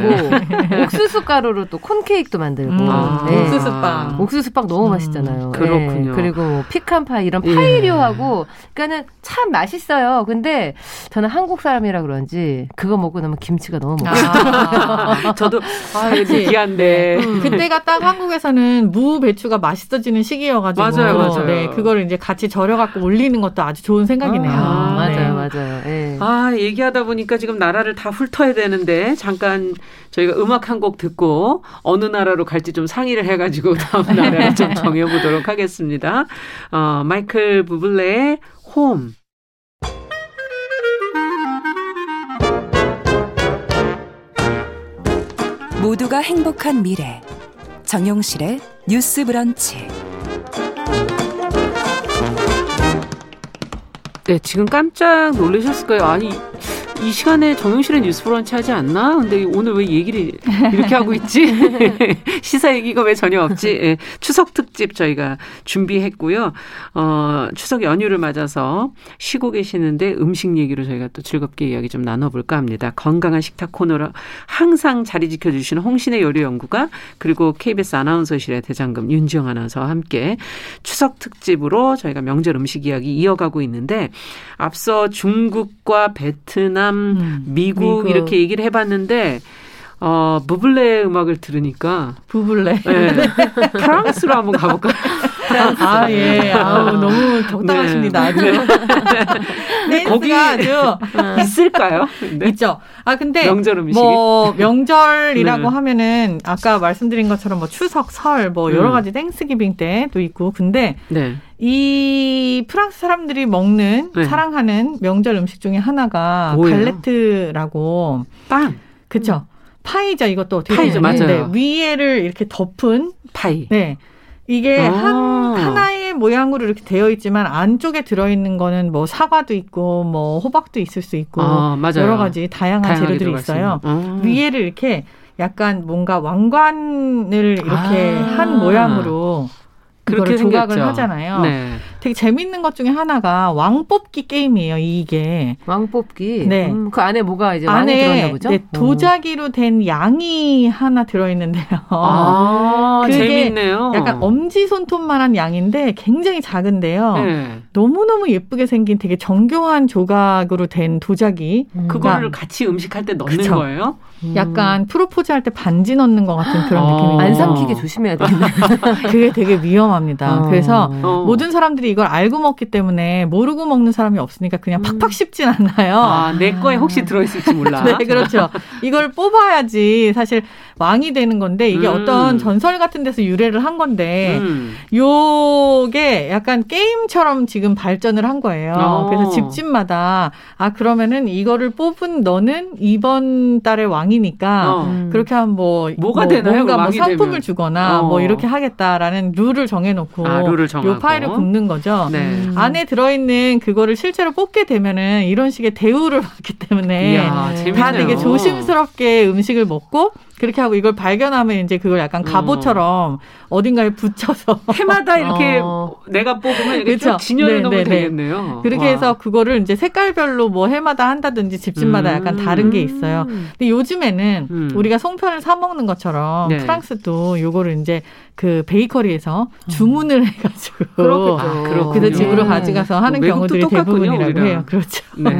옥수수 가루로 또 corn cake도 만들고 음, 아, 네. 옥수수빵 옥수수빵 너무 음, 맛있잖아요. 그렇군요. 그리고 뭐 피칸 파이 이런 파이류하고 그러니까는 참 맛있어요. 근데 저는 한국 사람이라 그런지 그거 먹고 나면 김치가 너무 먹고 아, 저도 아, 느끼한데 음. 그때가 딱 한국에서는 무 배추가 맛있 어지는 시기여가지고 맞아요, 맞아요. 네, 그걸 이제 같이 절여갖고 올리는 것도 아주 좋은 생각이네요. 아, 맞아요, 네. 맞아요. 네. 아 얘기하다 보니까 지금 나라를 다 훑어야 되는데 잠깐 저희가 음악 한 곡 듣고 어느 나라로 갈지 좀 상의를 해가지고 *laughs* 다음 나라를 좀 *laughs* 정해보도록 하겠습니다. 어, 마이클 부블레의 홈. 모두가 행복한 미래 정용실의 뉴스 브런치 네, 지금 깜짝 놀라셨을 거예요. 아니, 이 시간에 정용실의 뉴스 브런치 하지 않나? 근데 오늘 왜 얘기를 이렇게 하고 있지? *laughs* *laughs* 시사 얘기가 왜 전혀 없지? 예, 추석 특집 저희가 준비했고요. 어, 추석 연휴를 맞아서 쉬고 계시는데 음식 얘기로 저희가 또 즐겁게 이야기 좀 나눠볼까 합니다. 건강한 식탁 코너로 항상 자리 지켜주시는 홍신의 요리 연구가 그리고 KBS 아나운서실의 대장금 윤지영 아나운서와 함께 추석 특집으로 저희가 명절 음식 이야기 이어가고 있는데 앞서 중국과 베트남 베트남, 음, 미국, 미국, 이렇게 얘기를 해봤는데 어, 부블레 음악을 들으니까 부블레. 네. 프랑스로 한번 가볼까요? *laughs* 아, 예. 아우, 너무 적당하십니다. 네. 아주. 네. 거기 아주 있을까요? 근데? 있죠. 아, 근데 명절 음식. 뭐 명절이라고 네. 하면은 아까 말씀드린 것처럼 뭐 추석, 설, 뭐 여러 음. 가지 Thanksgiving 때도 있고 근데 네. 이 프랑스 사람들이 먹는 네. 사랑하는 명절 음식 중에 하나가 뭐예요? galette라고 빵. 그쵸. 파이죠. 이것도 어떻게 파이죠. 맞아요. 네, 위에를 이렇게 덮은 파이. 네. 이게 아. 한 하나의 모양으로 이렇게 되어 있지만 안쪽에 들어 있는 거는 뭐 사과도 있고 뭐 호박도 있을 수 있고 아, 여러 가지 다양한 재료들이 있어요. 아. 위에를 이렇게 약간 뭔가 왕관을 이렇게 아. 한 모양으로 그렇게 조각을 하잖아요. 네. 되게 재밌는 것 중에 하나가 왕 뽑기 게임이에요. 이게 왕 뽑기. 네. 음, 그 안에 뭐가 이제 안에 들어있나 보죠? 네, 도자기로 된 양이 하나 들어있는데요. 아, *laughs* 그게 재밌네요. 약간 엄지 손톱만한 양인데 굉장히 작은데요. 네. 너무 너무 예쁘게 생긴 되게 정교한 조각으로 된 도자기. 음. 그거를 같이 음식할 때 넣는 그쵸? 거예요? 약간 음. 프로포즈 할 때 반지 넣는 것 같은 그런 아. 느낌이에요. 안 삼키게 조심해야 되겠네. *laughs* 그게 되게 위험합니다. 어. 그래서 어. 모든 사람들이 이걸 알고 먹기 때문에 모르고 먹는 사람이 없으니까 그냥 음. 팍팍 씹진 않나요. 아, 내 거에 혹시 들어있을지 몰라. *laughs* 네, 그렇죠. 이걸 뽑아야지 사실 왕이 되는 건데 이게 음. 어떤 전설 같은 데서 유래를 한 건데 음. 요게 약간 게임처럼 지금 발전을 한 거예요. 어. 그래서 집집마다 아 그러면은 이거를 뽑은 너는 이번 달의 왕이니까 어. 그렇게 하면 뭐 뭐가 뭐, 되나요? 뭔가 뭐 상품을 되면. 주거나 어. 뭐 이렇게 하겠다라는 룰을 정해놓고 아, 룰을 요 파일을 굽는 거죠. 네. 음. 안에 들어있는 그거를 실제로 뽑게 되면은 이런 식의 대우를 받기 때문에 이야, 다 되게 조심스럽게 음식을 먹고 그렇게 하고 이걸 발견하면 이제 그걸 약간 음. 갑옷처럼 음. 어딘가에 붙여서 해마다 *laughs* 이렇게 어. 내가 뽑으면 이렇게 그렇죠? 진열해 놓으면 네, 네, 네. 되겠네요. 그렇게 와. 해서 그거를 이제 색깔별로 뭐 해마다 한다든지 집집마다 음. 약간 다른 게 있어요. 근데 요즘에는 음. 우리가 송편을 사 먹는 것처럼 네. 프랑스도 요거를 이제 그 베이커리에서 음. 주문을 해가지고 *laughs* 그렇겠죠. 아, 그래서 집으로 가져가서 하는 뭐 경우들이 대부분이라고 우리랑. 해요. 그렇죠. 네.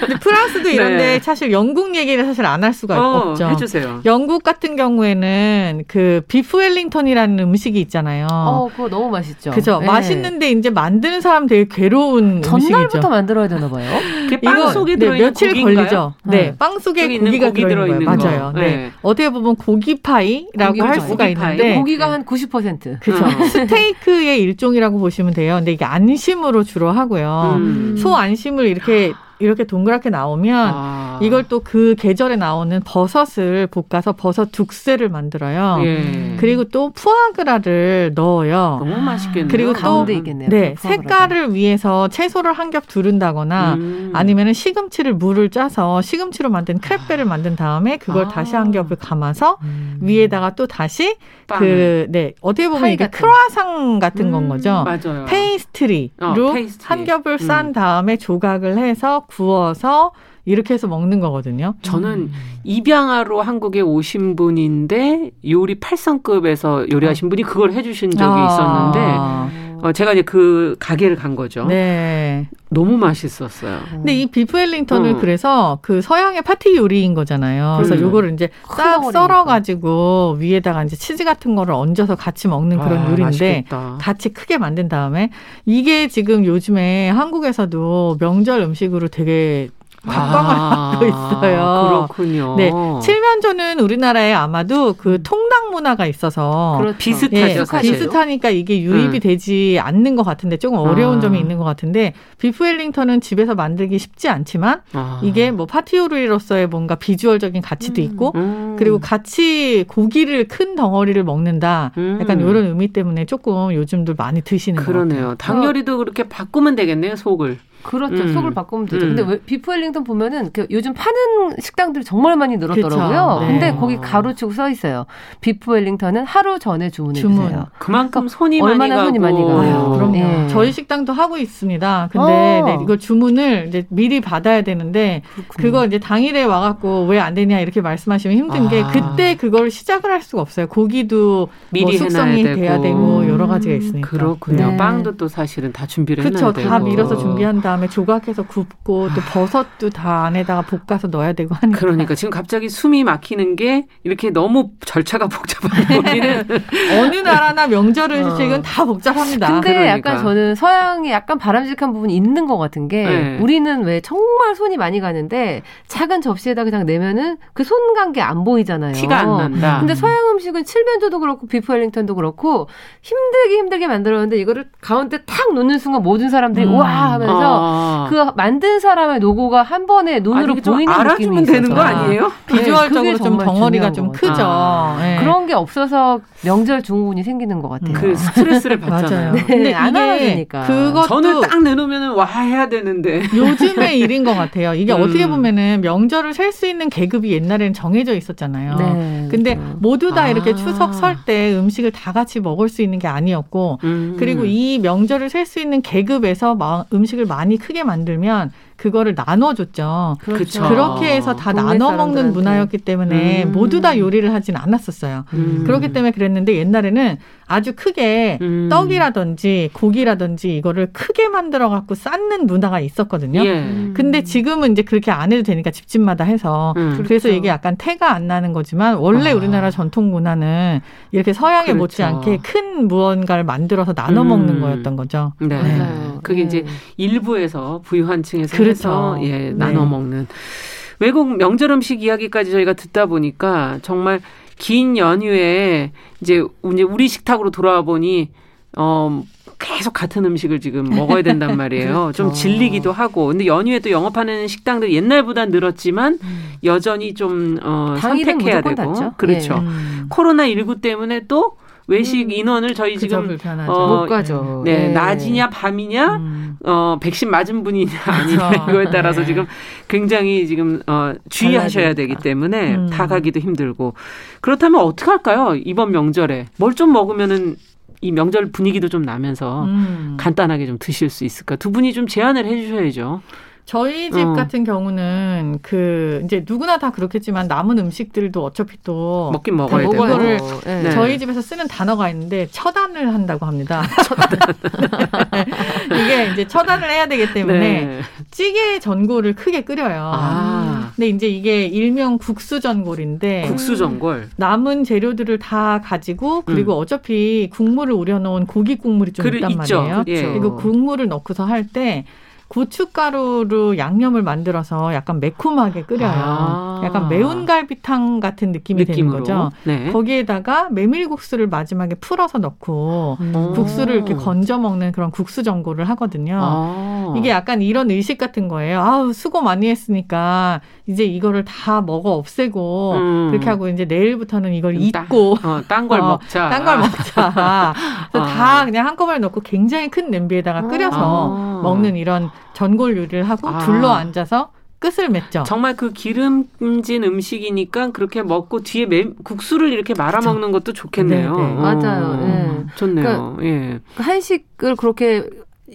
근데 프랑스도 이런데 네. 사실 영국 얘기를 사실 안 할 수가 어, 없죠. 해주세요. 영국 같은 경우에는 그 비프 웰링턴이라는 음식이 있잖아요. 어, 그거 너무 맛있죠. 그죠. 네. 맛있는데 이제 만드는 사람 되게 괴로운 전날부터 음식이죠. 만들어야 되나 봐요. *laughs* 빵 속에 네, 며칠 고기인가요? 걸리죠. 네, 네. 빵 속에 고기가 고기 들어 있는 거예요. 맞아요. 네. 네. 어떻게 보면 고기 파이라고 고기 할 수가 고기 파이. 있는데 고기가 한 90%. 그죠. 어. 스테이크의 일종이라고 보시면 돼요. 근데 이게 안심으로 주로 하고요. 음. 소 안심을 이렇게 이렇게 동그랗게 나오면 아. 이걸 또 그 계절에 나오는 버섯을 볶아서 버섯 죽새를 만들어요. 예. 그리고 또 푸아그라를 넣어요. 너무 맛있겠네요. 그리고 또 네, 색깔을 위해서 채소를 한 겹 두른다거나 음. 아니면은 시금치를 물을 짜서 시금치로 만든 크레페를 만든 다음에 그걸 아. 다시 한 겹을 감아서 음. 위에다가 또 다시 그 네, 어떻게 보면 이게 크로아상 같은 음. 건 거죠. 맞아요. 페이스트리로 어, 페이스트리. 한 겹을 싼 음. 다음에 조각을 해서 구워서 이렇게 해서 먹는 거거든요. 저는 음. 입양하러 한국에 오신 분인데 요리 8성급에서 요리하신 분이 그걸 해주신 적이 아. 있었는데 어, 제가 이제 그 가게를 간 거죠. 네. 너무 맛있었어요. 근데 이 beef Wellington을 어. 그래서 그 서양의 파티 요리인 거잖아요. 그래서 음. 요거를 이제 싹 썰어 가지고 위에다가 이제 치즈 같은 거를 얹어서 같이 먹는 그런 아, 요리인데 맛있겠다. 같이 크게 만든 다음에 이게 지금 요즘에 한국에서도 명절 음식으로 되게 각광을 아, 하고 있어요. 그렇군요. 네. 칠면조는 우리나라에 아마도 그 통닭 문화가 있어서 그렇죠. 비슷하죠. 예, 비슷하니까 이게 유입이 음. 되지 않는 것 같은데 조금 어려운 아. 점이 있는 것 같은데 비프 웰링턴은 집에서 만들기 쉽지 않지만 아. 이게 뭐 파티 요리로서의 뭔가 비주얼적인 가치도 음. 있고 음. 그리고 같이 고기를 큰 덩어리를 먹는다. 음. 약간 이런 의미 때문에 조금 요즘도 많이 드시는 그러네요. 것 같아요. 닭 요리도 그렇게 바꾸면 되겠네요, 속을. 그렇죠. 음. 속을 바꾸면 되죠. 음. 근데 왜 비프 웰링턴 보면은 그 요즘 파는 식당들이 정말 많이 늘었더라고요. 네. 근데 거기 가로치고 써 있어요. 비프 웰링턴은 하루 전에 주문해 주문. 주세요. 그만큼 손이 얼마나 많이 손이 많이 가요. 아유, 그럼요. 네. 저희 식당도 하고 있습니다. 근데 어. 네, 이거 주문을 이제 미리 받아야 되는데 그렇군요. 그거 이제 당일에 와갖고 왜 안 되냐 이렇게 말씀하시면 힘든 아. 게 그때 그걸 시작을 할 수가 없어요. 고기도 미리 뭐 숙성이 되고. 돼야 되고 여러 가지가 있으니까. 그렇군요. 네. 빵도 또 사실은 다 준비를 해놔야 되고. 그렇죠. 다 밀어서 준비한다. 다음에 조각해서 굽고 또 버섯도 다 안에다가 볶아서 넣어야 되고 하니까. 그러니까 지금 갑자기 숨이 막히는 게 이렇게 너무 절차가 복잡한 거기는 *laughs* 어느 나라나 명절 음식은 어. 다 복잡합니다. 근데 그러니까. 약간 저는 서양에 약간 바람직한 부분이 있는 것 같은 게 네. 우리는 왜 정말 손이 많이 가는데 작은 접시에다 그냥 내면은 그 손 간 게 안 보이잖아요. 티가 안 난다. 근데 서양 음식은 칠면조도 그렇고 비프 웰링턴도 그렇고 힘들게 힘들게 만들었는데 이거를 가운데 탁 놓는 순간 모든 사람들이 음. 와 하면서 아. 그 만든 사람의 노고가 한 번에 눈으로 아니, 보이는 느낌이 있어서. 되는 거 아니에요? 네, 비주얼적으로 좀 덩어리가 좀 크죠. 아. 네. 그런 게 없어서 명절 증후군이 생기는 것 같아요. 그 스트레스를 받잖아요. 네, 근데 안 알아주니까. 그것도 저는 딱 내놓으면 와 해야 되는데 요즘의 *laughs* 일인 것 같아요. 이게 음. 어떻게 보면은 명절을 셀 수 있는 계급이 옛날에는 정해져 있었잖아요. 네, 근데 그렇죠. 모두 다 아. 이렇게 추석 설 때 음식을 다 같이 먹을 수 있는 게 아니었고 음. 그리고 이 명절을 셀 수 있는 계급에서 음식을 많이 크게 만들면 그거를 나눠줬죠. 그렇죠. 그렇게 해서 다 나눠 먹는 문화였기 때문에 음. 모두 다 요리를 하진 않았었어요. 음. 그렇기 때문에 그랬는데 옛날에는 아주 크게 음. 떡이라든지 고기라든지 이거를 크게 만들어 갖고 쌓는 문화가 있었거든요. 예. 근데 지금은 이제 그렇게 안 해도 되니까 집집마다 해서 음. 그래서 그렇죠. 이게 약간 태가 안 나는 거지만 원래 아. 우리나라 전통 문화는 이렇게 서양에 그렇죠. 못지않게 큰 무언가를 만들어서 나눠 먹는 음. 거였던 거죠. 네. 네. 그게 이제 네. 일부에서 부유한 층에서 그렇죠. 예, 네. 나눠 먹는 외국 명절 음식 이야기까지 저희가 듣다 보니까 정말 긴 연휴에 이제 우리 식탁으로 돌아와 보니 어 계속 같은 음식을 지금 먹어야 된단 *laughs* 말이에요. 그렇죠. 좀 질리기도 하고. 근데 연휴에 또 영업하는 식당들 옛날보다 늘었지만 음. 여전히 좀 어, 선택해야 되고. 닿죠? 그렇죠. 네. 음. 코로나 19 때문에 또 외식 음. 인원을 저희 지금 어, 못 가죠. 네, 네. 낮이냐 밤이냐 음. 어 백신 맞은 분이냐 *laughs* 아니냐 그렇죠. 이거에 따라서 네. 지금 굉장히 지금 어 주의하셔야 되기 때문에 음. 다 가기도 힘들고 그렇다면 어떻게 할까요? 이번 명절에 뭘 좀 먹으면은 이 명절 분위기도 좀 나면서 음. 간단하게 좀 드실 수 있을까? 두 분이 좀 제안을 해 주셔야죠. 저희 집 어. 같은 경우는 그 이제 누구나 다 그렇겠지만 남은 음식들도 어차피 또 먹긴 먹어야 되고 이거를 네. 저희 집에서 쓰는 단어가 있는데 처단을 한다고 합니다. *laughs* 처단. *laughs* 이게 이제 처단을 해야 되기 때문에 네. 찌개 전골을 크게 끓여요. 아. 근데 이제 이게 일명 국수 전골인데 국수 전골 남은 재료들을 다 가지고 그리고 음. 어차피 국물을 우려놓은 고기 국물이 좀 그래, 있단 있죠. 말이에요. 그렇죠. 그리고 국물을 넣고서 할때 고춧가루로 양념을 만들어서 약간 매콤하게 끓여요. 아. 약간 매운 갈비탕 같은 느낌이 느낌으로? 되는 거죠. 네. 거기에다가 메밀국수를 마지막에 풀어서 넣고 음. 국수를 이렇게 건져 먹는 그런 국수 전골을 하거든요. 아. 이게 약간 이런 의식 같은 거예요. 아우 수고 많이 했으니까 이제 이거를 다 먹어 없애고 음. 그렇게 하고 이제 내일부터는 이걸 잊고 어, 딴걸 *laughs* 어, 먹자. 딴 걸 먹자. 그래서 아. 다 그냥 한꺼번에 넣고 굉장히 큰 냄비에다가 끓여서 아. 먹는 이런 전골 요리를 하고 아. 둘러 앉아서 끝을 맺죠. 정말 그 기름진 음식이니까 그렇게 먹고 뒤에 매, 국수를 이렇게 말아 먹는 것도 좋겠네요. 네네. 네. 맞아요. 네. 좋네요. 그러니까 예. 한식을 그렇게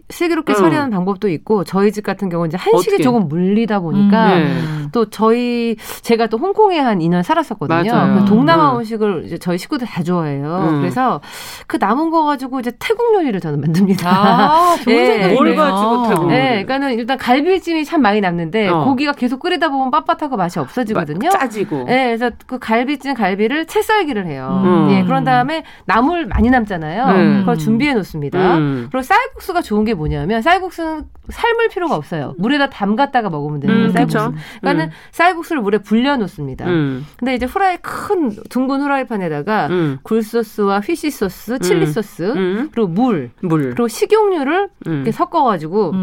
슬기롭게 음. 처리하는 방법도 있고 저희 집 같은 경우는 이제 한식이 어떻게? 조금 물리다 보니까 음, 네. 또 저희 제가 또 홍콩에 한 2년 살았었거든요. 그 동남아 음. 음식을 이제 저희 식구들 다 좋아해요. 음. 그래서 그 남은 거 가지고 이제 태국 요리를 저는 만듭니다. 아, 좋은 네. 뭘 가지고 태국 요리? 네, 그러니까는 일단 갈비찜이 참 많이 남는데 어. 고기가 계속 끓이다 보면 빳빳하고 맛이 없어지거든요. 짜지고. 네, 그래서 그 갈비찜 갈비를 채 썰기를 해요. 음. 네, 그런 다음에 나물 많이 남잖아요. 음. 그걸 준비해 놓습니다. 음. 그리고 쌀국수가 좋은 게 뭐냐면 쌀국수는 삶을 필요가 없어요. 물에다 담갔다가 먹으면 되는 음, 쌀국수. 그러니까는 음. 쌀국수를 물에 불려 놓습니다. 음. 근데 이제 후라이 큰 둥근 후라이팬에다가 음. 굴 소스와 fish 소스, 칠리 음. 소스, 음. 그리고 물, 물, 그리고 식용유를 이렇게 섞어 가지고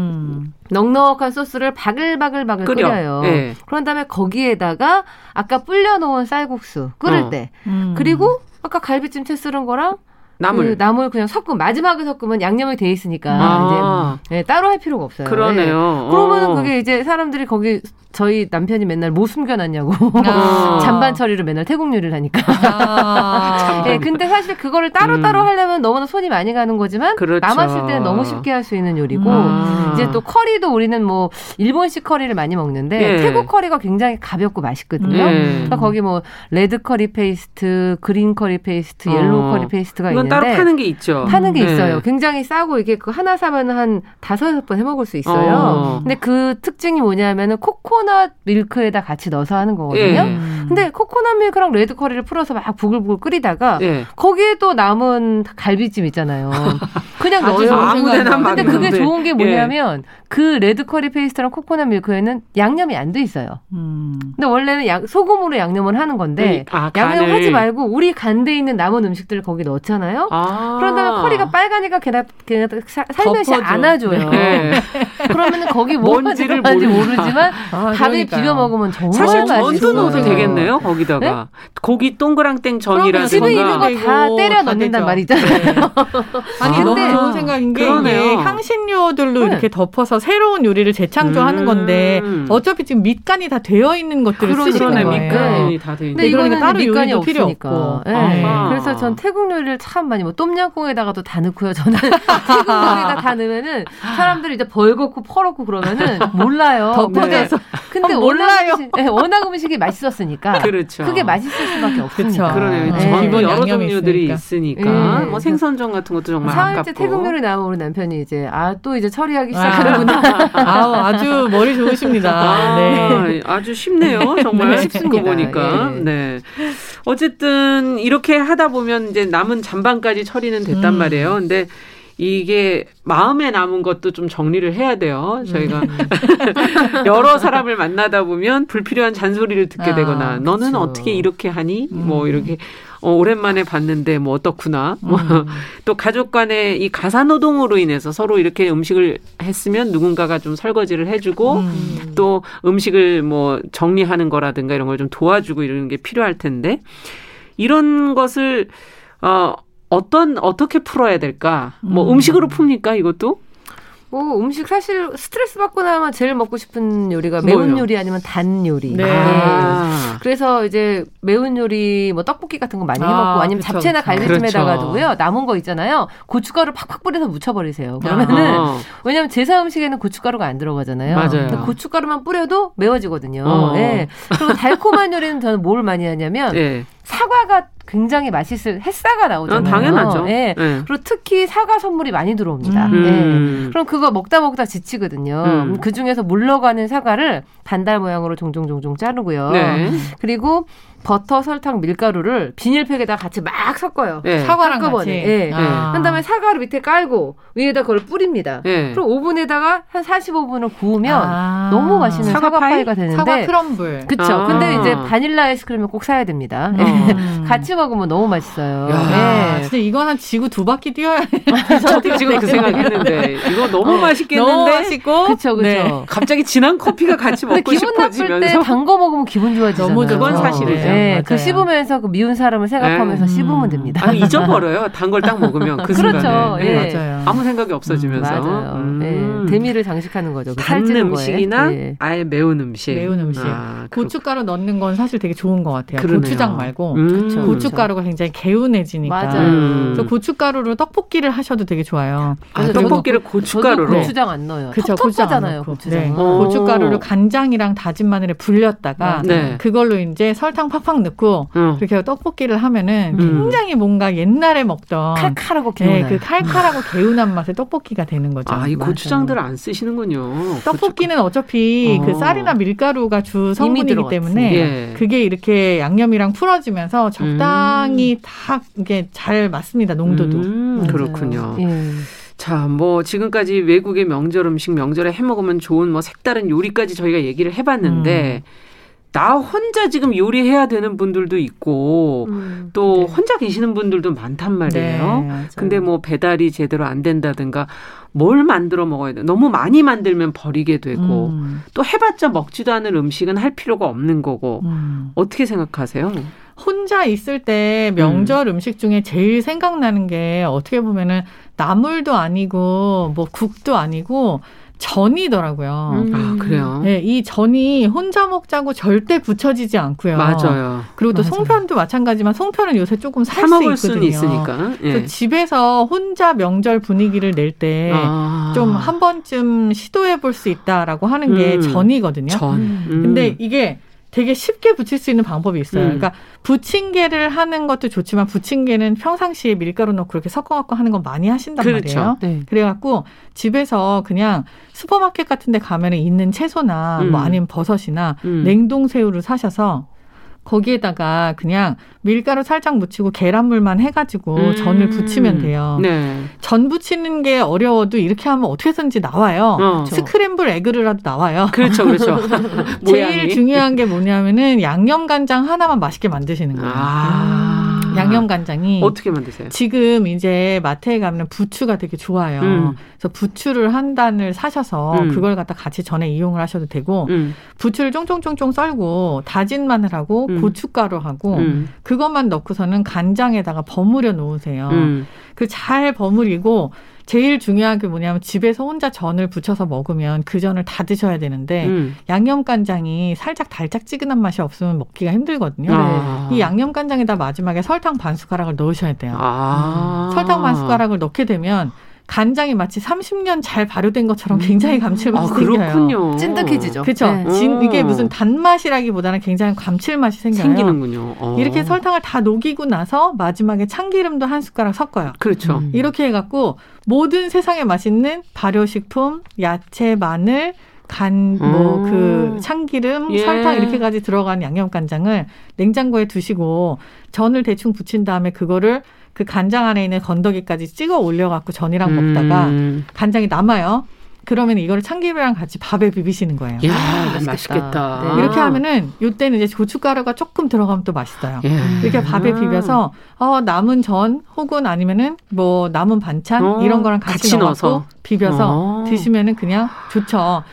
넉넉한 소스를 바글바글바글 끓여. 끓여요. 네. 그런 다음에 거기에다가 아까 불려 놓은 쌀국수 끓을 어. 때 그리고 아까 갈비찜 채 썬 거랑 나물. 그 나물 그냥 섞으면 마지막에 섞으면 양념이 돼 있으니까 아. 이제 네, 따로 할 필요가 없어요. 그러네요. 네. 그러면은 어. 그게 이제 사람들이 거기 저희 남편이 맨날 뭐 숨겨놨냐고 아. *laughs* 잔반 처리로 맨날 태국 요리를 하니까. 아. *laughs* 네, 근데 사실 그거를 따로따로 음. 하려면 너무나 손이 많이 가는 거지만 그렇죠. 남았을 때는 너무 쉽게 할 수 있는 요리고 음. 이제 또 커리도 우리는 뭐 일본식 커리를 많이 먹는데 예. 태국 커리가 굉장히 가볍고 맛있거든요. 예. 그러니까 거기 뭐 red curry paste, green curry paste, yellow 어. curry paste가 있는데 따로 파는 게 있죠. 파는 게 네. 있어요. 굉장히 싸고 이게 그 하나 사면 한 다섯 여섯 번 해 먹을 수 있어요. 어. 근데 그 특징이 뭐냐면은 코코넛 코코넛 밀크에다 같이 넣어서 하는 거거든요. 예. 근데 코코넛 밀크랑 레드 커리를 풀어서 막 부글부글 끓이다가 예. 거기에 또 남은 갈비찜 있잖아요. *laughs* 그냥 넣어요. 아무데나 근데 그게 좋은 게 뭐냐면 예. 그 레드 커리 페이스트랑 코코넛 밀크에는 양념이 안 돼 있어요. 음. 근데 원래는 양, 소금으로 양념을 하는 건데 아, 양념 하지 말고 우리 간 돼 있는 남은 음식들을 거기 넣잖아요. 아. 그런 다음에 커리가 빨가니까 걔네, 걔네 살며시 안아줘요. 네. *laughs* 그러면은 거기 뭐가 들어간지 모르지만 아, 밥에 비벼 먹으면 정말 사실 전도 넣어도 되겠네요. 거기다가 네? 고기 동그랑땡 전이라든가 집에 있는 거 다 때려 넣는단 말이잖아요. 네. *laughs* 아니 근데 좋은 생각인 게 향신료들로 네. 이렇게 덮어서 새로운 요리를 재창조하는 음. 건데 어차피 지금 밑간이 다 되어 있는 것들을 그러, 쓰시는 거예요. 밑간이 다 되어 있는. 근데 이거는 따로 밑간이 필요 없고. 네. 그래서 전 태국 요리를 참 많이 뭐 똠양꿍에다가도 다 넣고요. 저는 *laughs* 태국 요리에다 다 넣으면은 사람들이 이제 벌겋고 퍼렇고 그러면은 몰라요. 덮어져서. 근데 어, 몰라요. 음식, 네, 워낙 음식이 맛있었으니까. 그렇죠. 그게 맛있을 수밖에 없으니까. 그러네요. 네. 기본 여러 종류들이 있으니까. 있으니까. 네. 뭐 생선전 같은 것도 정말 사흘째 태국 요리 나오면 우리 남편이 이제 아 또 이제 처리하기 시작하는구나. *laughs* 아, 아주 머리 좋으십니다. 아, 네. 아주 쉽네요. 정말 네, 쉽습니다. 보니까. 예. 네. 어쨌든 이렇게 하다 보면 이제 남은 잔반까지 처리는 됐단 음. 말이에요. 근데 이게 마음에 남은 것도 좀 정리를 해야 돼요. 저희가 음. *laughs* 여러 사람을 만나다 보면 불필요한 잔소리를 듣게 아, 되거나 너는 그쵸. 어떻게 이렇게 하니? 뭐 음. 뭐 이렇게 어, 오랜만에 봤는데 뭐 어떻구나. 뭐 음. *laughs* 또 가족 간의 이 가사 노동으로 인해서 서로 이렇게 음식을 했으면 누군가가 좀 설거지를 해주고 음. 또 음식을 뭐 정리하는 거라든가 이런 걸 좀 도와주고 이런 게 필요할 텐데 이런 것을 어 어떤 어떻게 풀어야 될까? 뭐 음. 음식으로 풉니까 이것도? 뭐 음식 사실 스트레스 받고 나면 제일 먹고 싶은 요리가 매운 뭐요? 요리 아니면 단 요리. 네. 아. 그래서 이제 매운 요리 뭐 떡볶이 같은 거 많이 해 먹고 아, 아니면 그쵸, 잡채나 갈비찜에다가 두고요. 남은 거 있잖아요. 고춧가루 팍팍 뿌려서 묻혀 버리세요. 그러면은 아. 왜냐면 제사 음식에는 고춧가루가 안 들어가잖아요. 맞아요. 고춧가루만 뿌려도 매워지거든요. 어. 예. 그리고 달콤한 요리는 저는 뭘 많이 하냐면 네. 사과가 굉장히 맛있을 햇사가 나오잖아요. 아, 당연하죠. 네. 네. 그리고 특히 사과 선물이 많이 들어옵니다. 음. 네. 그럼 그거 먹다 먹다 지치거든요. 음. 그 중에서 물러가는 사과를 반달 모양으로 종종 종종 자르고요. 네. 그리고 버터, 설탕, 밀가루를 비닐팩에다 같이 막 섞어요. 네. 사과랑 같이. 네. 아. 한 다음에 사과를 밑에 깔고 위에다 그걸 뿌립니다. 네. 그럼 오븐에다가 한 45분을 구우면 아. 너무 맛있는 사과, 파이 가 되는데 사과 크럼블. 그렇죠. 아. 근데 이제 바닐라 아이스크림을 꼭 사야 됩니다. 음. 같이 먹으면 너무 맛있어요. 네. 진짜 이건 한 지구 두 바퀴 뛰어야 *laughs* 저도 지금 그 생각했는데 이거 너무 어. 맛있겠는데. 너무 맛있고. 그렇죠, 그렇죠. 갑자기 진한 커피가 같이 먹고 싶어지면서. 기분 나쁠 때 단 거 먹으면 기분 좋아지잖아요. 너무 그건 사실이죠. 네, 그 씹으면서 그 미운 사람을 생각하면서 네. 씹으면 됩니다. 아, 잊어버려요. 단 걸 딱 먹으면 그 그렇죠. 순간에. 네. 맞아요. 아무 생각이 없어지면서. 음, 맞아요. 음. 네. 대미를 장식하는 거죠. 그 단 음식이나 네. 아예 매운 음식. 매운 음식. 아, 고춧가루 넣는 건 사실 되게 좋은 것 같아요. 그러네요. 고추장 말고 음. 고춧가루가 굉장히 개운해지니까. 맞아요. 음. 그래서 고춧가루로 떡볶이를 하셔도 되게 좋아요. 아, 떡볶이를 고춧가루로. 고추장 안 넣어요. 그렇죠. 고추장하잖아요. 고추장. 네. 고춧가루를 간장이랑 다진 마늘에 불렸다가 네. 그걸로 이제 설탕 팍팍 넣고 음. 그렇게 떡볶이를 하면은 음. 굉장히 뭔가 옛날에 먹던 칼칼하고 개운한 네, 그 칼칼하고 개운한 맛의 떡볶이가 되는 거죠. 아, 이 고추장들 안 쓰시는군요. 떡볶이는 어차피 어. 그 쌀이나 밀가루가 주 성분이기 때문에 예. 그게 이렇게 양념이랑 풀어지면서 적당히 음. 다 이게 잘 맞습니다. 농도도. 음, 그렇군요. 예. 자, 뭐 지금까지 외국의 명절 음식 명절에 해 먹으면 좋은 뭐 색다른 요리까지 저희가 얘기를 해봤는데 음. 나 혼자 지금 요리해야 되는 분들도 있고 음, 또 네. 혼자 계시는 분들도 많단 말이에요. 네, 근데 뭐 배달이 제대로 안 된다든가 뭘 만들어 먹어야 돼. 너무 많이 만들면 버리게 되고 음. 또 해봤자 먹지도 않을 음식은 할 필요가 없는 거고 음. 어떻게 생각하세요? 혼자 있을 때 명절 음. 식 중에 제일 생각나는 게 어떻게 보면은 나물도 아니고 뭐 국도 아니고 전이더라고요. 음. 아, 그래요? 네, 이 전이 혼자 먹자고 절대 붙여지지 않고요. 맞아요. 그리고 또 맞아요. 송편도 마찬가지만 송편은 요새 조금 살 수 있거든요. 있으니까. 예. 집에서 혼자 명절 분위기를 낼 때 좀한 아. 번쯤 시도해 볼 수 있다라고 하는 게 음. 전이거든요. 전. 음. 근데 이게 되게 쉽게 붙일 수 있는 방법이 있어요. 음. 그러니까 부침개를 하는 것도 좋지만 부침개는 평상시에 밀가루 넣고 그렇게 섞어갖고 하는 건 많이 하신단 그렇죠. 말이에요. 네. 그래갖고 집에서 그냥 슈퍼마켓 같은 데 가면 있는 채소나 뭐 음. 뭐 아니면 버섯이나 음. 냉동 새우를 사셔서 거기에다가 그냥 밀가루 살짝 묻히고 계란물만 해가지고 음. 전을 부치면 돼요. 네. 전 부치는 게 어려워도 이렇게 하면 어떻게든지 나와요. 어. 스크램블 에그를라도 나와요. 그렇죠, 그렇죠. *laughs* *laughs* 제일 중요한 게 뭐냐면은 양념 간장 하나만 맛있게 만드시는 거예요. 아. 양념 간장이 어떻게 만드세요? 지금 이제 마트에 가면 부추가 되게 좋아요. 음. 그래서 부추를 한 단을 사셔서 음. 그걸 갖다 같이 전에 이용을 하셔도 되고 음. 부추를 쫑쫑쫑쫑 썰고 다진 마늘하고 음. 고춧가루하고 음. 그것만 넣고서는 간장에다가 버무려 놓으세요. 음. 그잘 버무리고 제일 중요한 게 뭐냐면 집에서 혼자 전을 부쳐서 먹으면 그 전을 다 드셔야 되는데 음. 양념 간장이 살짝 달짝지근한 맛이 없으면 먹기가 힘들거든요. 아. 이 양념 간장에다 마지막에 설탕 반 숟가락을 넣으셔야 돼요. 아. 설탕 반 숟가락을 넣게 되면 간장이 마치 30년 잘 발효된 것처럼 굉장히 감칠맛이 아, 생겨요. 그렇군요. 찐득해지죠. 그렇죠. 네. 이게 무슨 단맛이라기보다는 굉장히 감칠맛이 생겨요. 생기는군요. 어. 이렇게 설탕을 다 녹이고 나서 마지막에 참기름도 한 숟가락 섞어요. 그렇죠. 음. 이렇게 해갖고 모든 세상에 맛있는 발효식품, 야채, 마늘, 간, 뭐, 음. 그, 참기름, 예. 설탕 이렇게까지 들어간 양념간장을 냉장고에 두시고 전을 대충 부친 다음에 그거를 그 간장 안에 있는 건더기까지 찍어 올려갖고 전이랑 음. 먹다가 간장이 남아요. 그러면 이거를 참기름이랑 같이 밥에 비비시는 거예요. 야, 아, 맛있겠다. 네. 이렇게 하면은 요때는 이제 고춧가루가 조금 들어가면 또 맛있어요. 예. 이렇게 밥에 비벼서 어, 남은 전 혹은 아니면은 뭐 남은 반찬 어, 이런 거랑 같이, 같이 넣어서 비벼서 어. 드시면은 그냥 좋죠.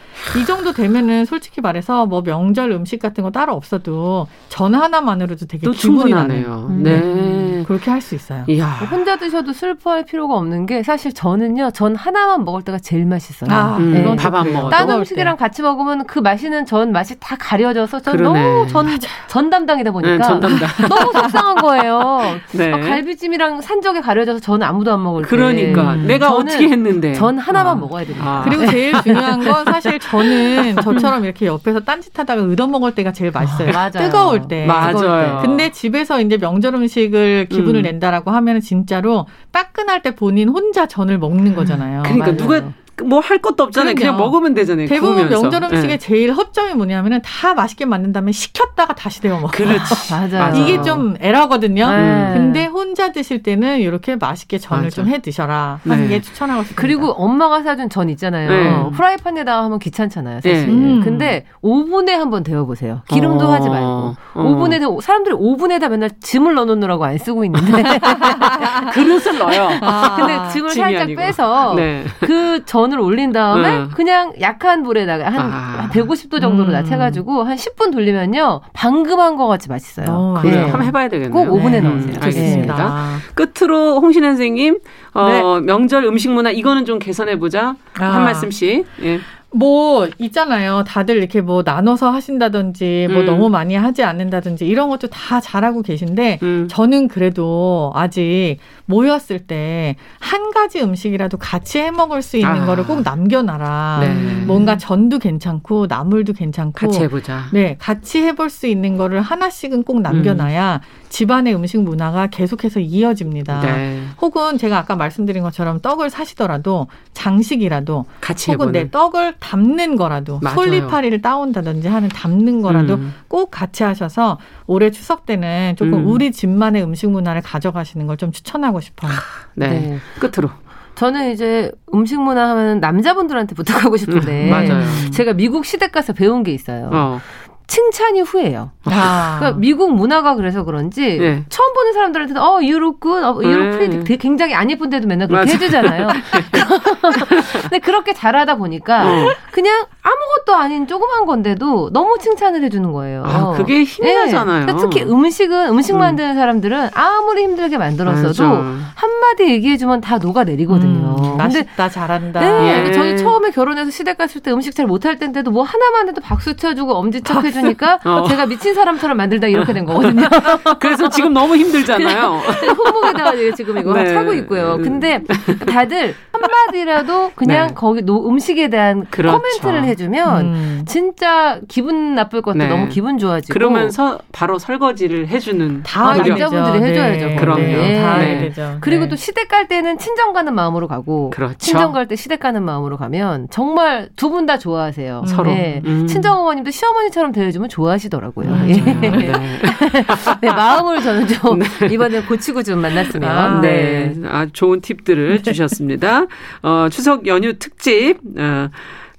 이 정도 되면은 솔직히 말해서 뭐 명절 음식 같은 거 따로 없어도 전 하나만으로도 되게 기분이 나네요. 음. 네. 그렇게 할 수 있어요. 이야. 혼자 드셔도 슬퍼할 필요가 없는 게 사실 저는요 전 하나만 먹을 때가 제일 맛있어요. 아, 음, 네. 밥안 먹어. 딴 음식이랑 같이 먹으면 그 맛있는 전 맛이 다 가려져서 전 너무 전, 전 담당이다 보니까 네, 전 담당. *laughs* 너무 속상한 거예요. 네. 아, 갈비찜이랑 산적에 가려져서 저는 아무도 안 먹을 때. 그러니까 내가 어떻게 했는데 전 하나만 아. 먹어야 됩니다. 아. 그리고 제일 *laughs* 중요한 건 사실 저는 저처럼 이렇게 옆에서 딴짓하다가 얻어 먹을 때가 제일 맛있어요. 맞아요. 뜨거울 때. 맞아요. 때. 근데 집에서 이제 명절 음식을 기분을 음. 낸다라고 하면 진짜로 따끈할 때 본인 혼자 전을 먹는 거잖아요. 그러니까 맞아요. 누가 뭐 할 것도 없잖아요. 그냥 먹으면 되잖아요. 대부분 명절 음식의 네. 제일 허점이 뭐냐면은 다 맛있게 만든 다음에 식혔다가 다시 데워 먹어. 그렇지. *laughs* 맞아. 이게 좀 에러거든요. 네. 근데 혼자 드실 때는 이렇게 맛있게 전을 좀 해 드셔라 하는 네. 게 추천하고 싶습니다. 그리고 엄마가 사준 전 있잖아요. 네. 프라이팬에다가 하면 귀찮잖아요. 사실. 네. 음. 근데 오븐에 한번 데워 보세요. 기름도 어. 하지 말고. 어. 오븐에 사람들이 오븐에다 맨날 짐을 넣어 놓느라고 안 쓰고 있는데 *laughs* 그릇을 넣어요. 아. 근데 짐을 살짝 아니고. 빼서 네. 그 전을 올린 다음에 네. 그냥 약한 불에다가 한, 아. 150도 정도로 음. 낮춰가지고 한 10분 돌리면요 방금 한 거 같이 맛있어요. 어, 네. 한번 해봐야 되겠네요. 꼭 오븐에 네. 넣으세요. 알겠습니다. 끝으로 홍신혜 선생님 어, 네. 명절 음식 문화 이거는 좀 개선해 보자 아. 한 말씀씩. 예. 뭐 있잖아요. 다들 이렇게 뭐 나눠서 하신다든지 뭐 음. 너무 많이 하지 않는다든지 이런 것도 다 잘하고 계신데 음. 저는 그래도 아직 모였을 때 한 가지 음식이라도 같이 해 먹을 수 있는 아. 거를 꼭 남겨놔라. 네. 뭔가 전도 괜찮고 나물도 괜찮고 같이 해보자. 네, 같이 해볼 수 있는 거를 하나씩은 꼭 남겨놔야 음. 집안의 음식 문화가 계속해서 이어집니다. 네. 혹은 제가 아까 말씀드린 것처럼 떡을 사시더라도 장식이라도 같이 혹은 내 떡을 담는 거라도 맞아요. 솔리파리를 따온다든지 하는 담는 거라도 음. 꼭 같이 하셔서 올해 추석 때는 조금 음. 우리 집만의 음식 문화를 가져가시는 걸 좀 추천하고 싶어요. 네. 네. 끝으로. 저는 이제 음식 문화 하면 남자분들한테 부탁하고 싶은데 맞아요. 제가 미국 시댁 가서 배운 게 있어요. 어. 칭찬이 후예요. 아. 그러니까 미국 문화가 그래서 그런지 네. 처음 보는 사람들한테는 어 look good, 어, you look pretty 되게 굉장히 안 예쁜데도 맨날 그렇게 맞아. 해주잖아요. *laughs* *laughs* 근데 그렇게 잘하다 보니까 어. 그냥 아무것도 아닌 조그만 건데도 너무 칭찬을 해주는 거예요. 아, 그게 힘이 네. 나잖아요. 그러니까 특히 음식은 음식 음. 만드는 사람들은 아무리 힘들게 만들었어도 맞아. 한마디 얘기해주면 다 녹아내리거든요. 음, 맛있다, 잘한다. 네, 예. 저희 처음에 결혼해서 시댁 갔을 때 음식 잘 못할 때인데도 뭐 하나만 해도 박수 쳐주고 엄지척 해주니까 *laughs* 어. 제가 미친 사람처럼 만들다 이렇게 된 거거든요. *laughs* 그래서 지금 너무 힘들잖아요. 손목에다가 *laughs* 지금 이거 네. 차고 있고요. 근데 다들 한마디라도 그냥 네. 거기 노, 음식에 대한 그렇죠. 코멘트를 해주면 음. 진짜 기분 나쁠 것도 네. 너무 기분 좋아지고 그러면서 바로 설거지를 해주는 다 남자분들이 네. 해줘야죠. 그럼요. 네. 다 되죠. 그리고 또 시댁 갈 때는 친정 가는 마음으로 가고 그렇죠. 친정 갈 때 시댁 가는 마음으로 가면 정말 두 분 다 좋아하세요. 서로 음. 친정 어머님도 시어머니처럼 대해주면 좋아하시더라고요. 음. 예. 네. *laughs* 네. 마음을 저는 좀 *laughs* 이번에 고치고 좀 만났으면. 아, 네. 네. 아, 좋은 팁들을 주셨습니다. 어, 추석 연휴 특집. 어,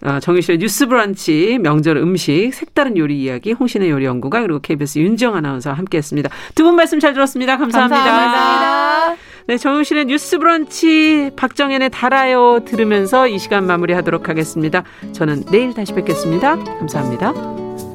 어, 정유실의 뉴스 브런치, 명절 음식, 색다른 요리 이야기, 홍신의 요리 연구가 그리고 KBS 윤정 아나운서와 함께 했습니다. 두 분 말씀 잘 들었습니다. 감사합니다. 감사합니다. 네, 정유실의 뉴스 브런치, 박정현의 달아요 들으면서 이 시간 마무리하도록 하겠습니다. 저는 내일 다시 뵙겠습니다. 감사합니다.